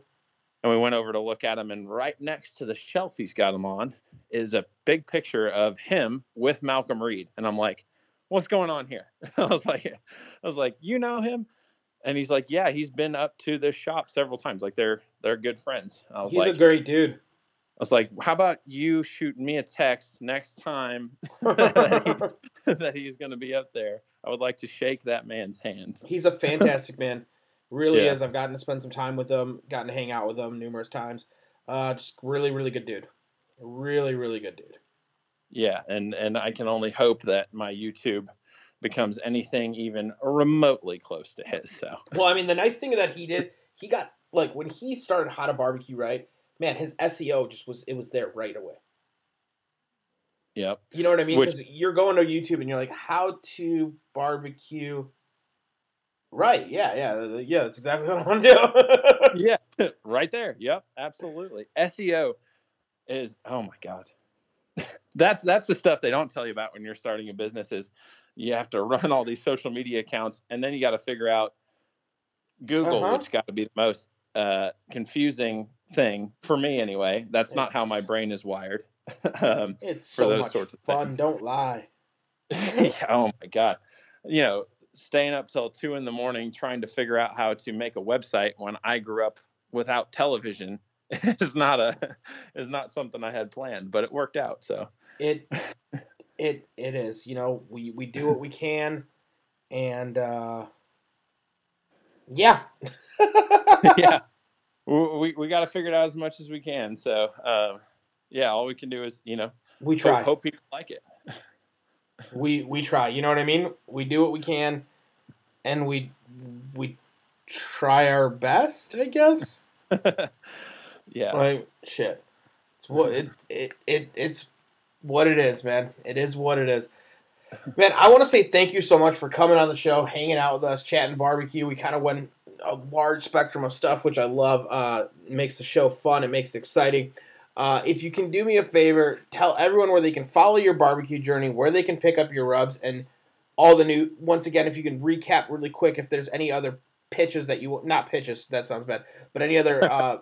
and we went over to look at them, and right next to the shelf he's got them on is a big picture of him with Malcolm Reed, and I'm like, "What's going on here?" I was like, "I was like, you know him?" And he's like, "Yeah, he's been up to this shop several times. Like they're they're good friends." I was He's like, a great dude. "I was like, how about you shoot me a text next time that, that he's going to be up there? I would like to shake that man's hand." He's a fantastic man. Really Yeah. is. I've gotten to spend some time with him, gotten to hang out with him numerous times. Uh, just really, really good dude. Really, really good dude. Yeah, and and I can only hope that my YouTube becomes anything even remotely close to his. So Well, I mean, the nice thing that he did, he got like when he started How to Barbecue, right? Man, his SEO just was it was there right away. Yep. You know what I mean? Because you're going to YouTube and you're like, how to barbecue. Right? Yeah, yeah, th- yeah. That's exactly what I want to do. yeah, right there. Yep, absolutely. SEO is oh my god. that's that's the stuff they don't tell you about when you're starting a business is you have to run all these social media accounts and then you got to figure out Google, Uh-huh. which got to be the most uh, confusing thing for me anyway. That's not how my brain is wired. um, it's For so those much sorts of fun. things. Don't lie. yeah, oh my god you know staying up till two in the morning trying to figure out how to make a website when i grew up without television is not a is not something i had planned but it worked out so It, it, it is. You know, we we do what we can, and uh, yeah. yeah we, we, we got to figure it out as much as we can so um, yeah all we can do is you know We hope, try. hope people like it we we try you know what i mean we do what we can and we we try our best i guess yeah. Like shit. It's what it, it it it's what it is, man. It is what it is. Man, I want to say thank you so much for coming on the show, hanging out with us, chatting barbecue. We kind of went a large spectrum of stuff, which I love. Uh, makes the show fun. It makes it exciting. Uh, if you can do me a favor, tell everyone where they can follow your barbecue journey, where they can pick up your rubs, and all the new. Once again, if you can recap really quick, if there's any other pitches that you not pitches, that sounds bad, but any other uh,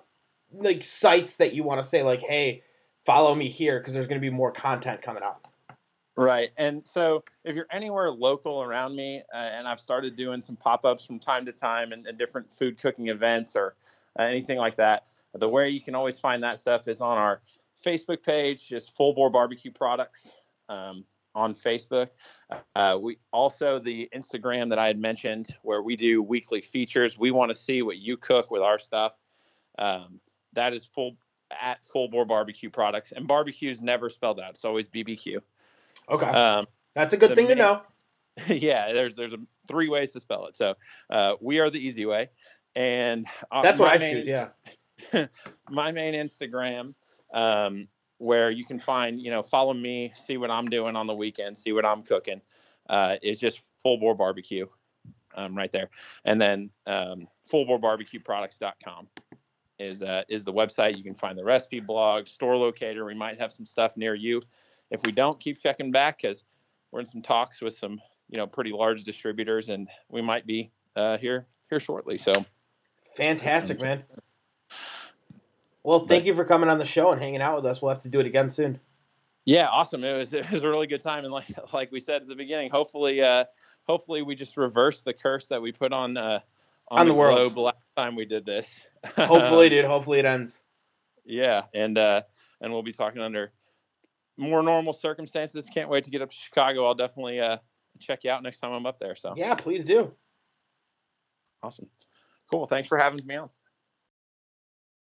like sites that you want to say, like, hey, follow me here because there's going to be more content coming out. Right. And so if you're anywhere local around me, uh, and I've started doing some pop ups from time to time and, and different food cooking events or uh, anything like that, the way you can always find that stuff is on our Facebook page, just Full Bore Barbecue Products um, on Facebook. Uh, we also the Instagram that I had mentioned, where we do weekly features. We want to see what you cook with our stuff. Um, that is full at Full Bore Barbecue Products, and barbecue is never spelled out; it's always BBQ. Okay, Um, that's a good thing to know. yeah, there's there's a, three ways to spell it. So uh, we are the easy way, and uh, That's what I main choose. Yeah. my main Instagram, um, where you can find, you know, follow me, see what I'm doing on the weekend, see what I'm cooking, uh, is just full bore barbecue, um, right there, and then um, fullborebarbecueproducts.com is uh, is the website. You can find the recipe blog, store locator. We might have some stuff near you. If we don't, keep checking back because we're in some talks with some, you know, pretty large distributors, and we might be uh, here here shortly. So. Fantastic, man. Well, thank But- you for coming on the show and hanging out with us. We'll have to do it again soon. Yeah, awesome. It was it was a really good time, and like like we said at the beginning, hopefully, uh, hopefully we just reverse the curse that we put on uh, on, On the, the world. globe last time we did this. Hopefully, dude. Hopefully, it ends. yeah, and uh, and we'll be talking under more normal circumstances. Can't wait to get up to Chicago. I'll definitely uh, check you out next time I'm up there. So Yeah, please do. awesome, cool. Thanks for having me on.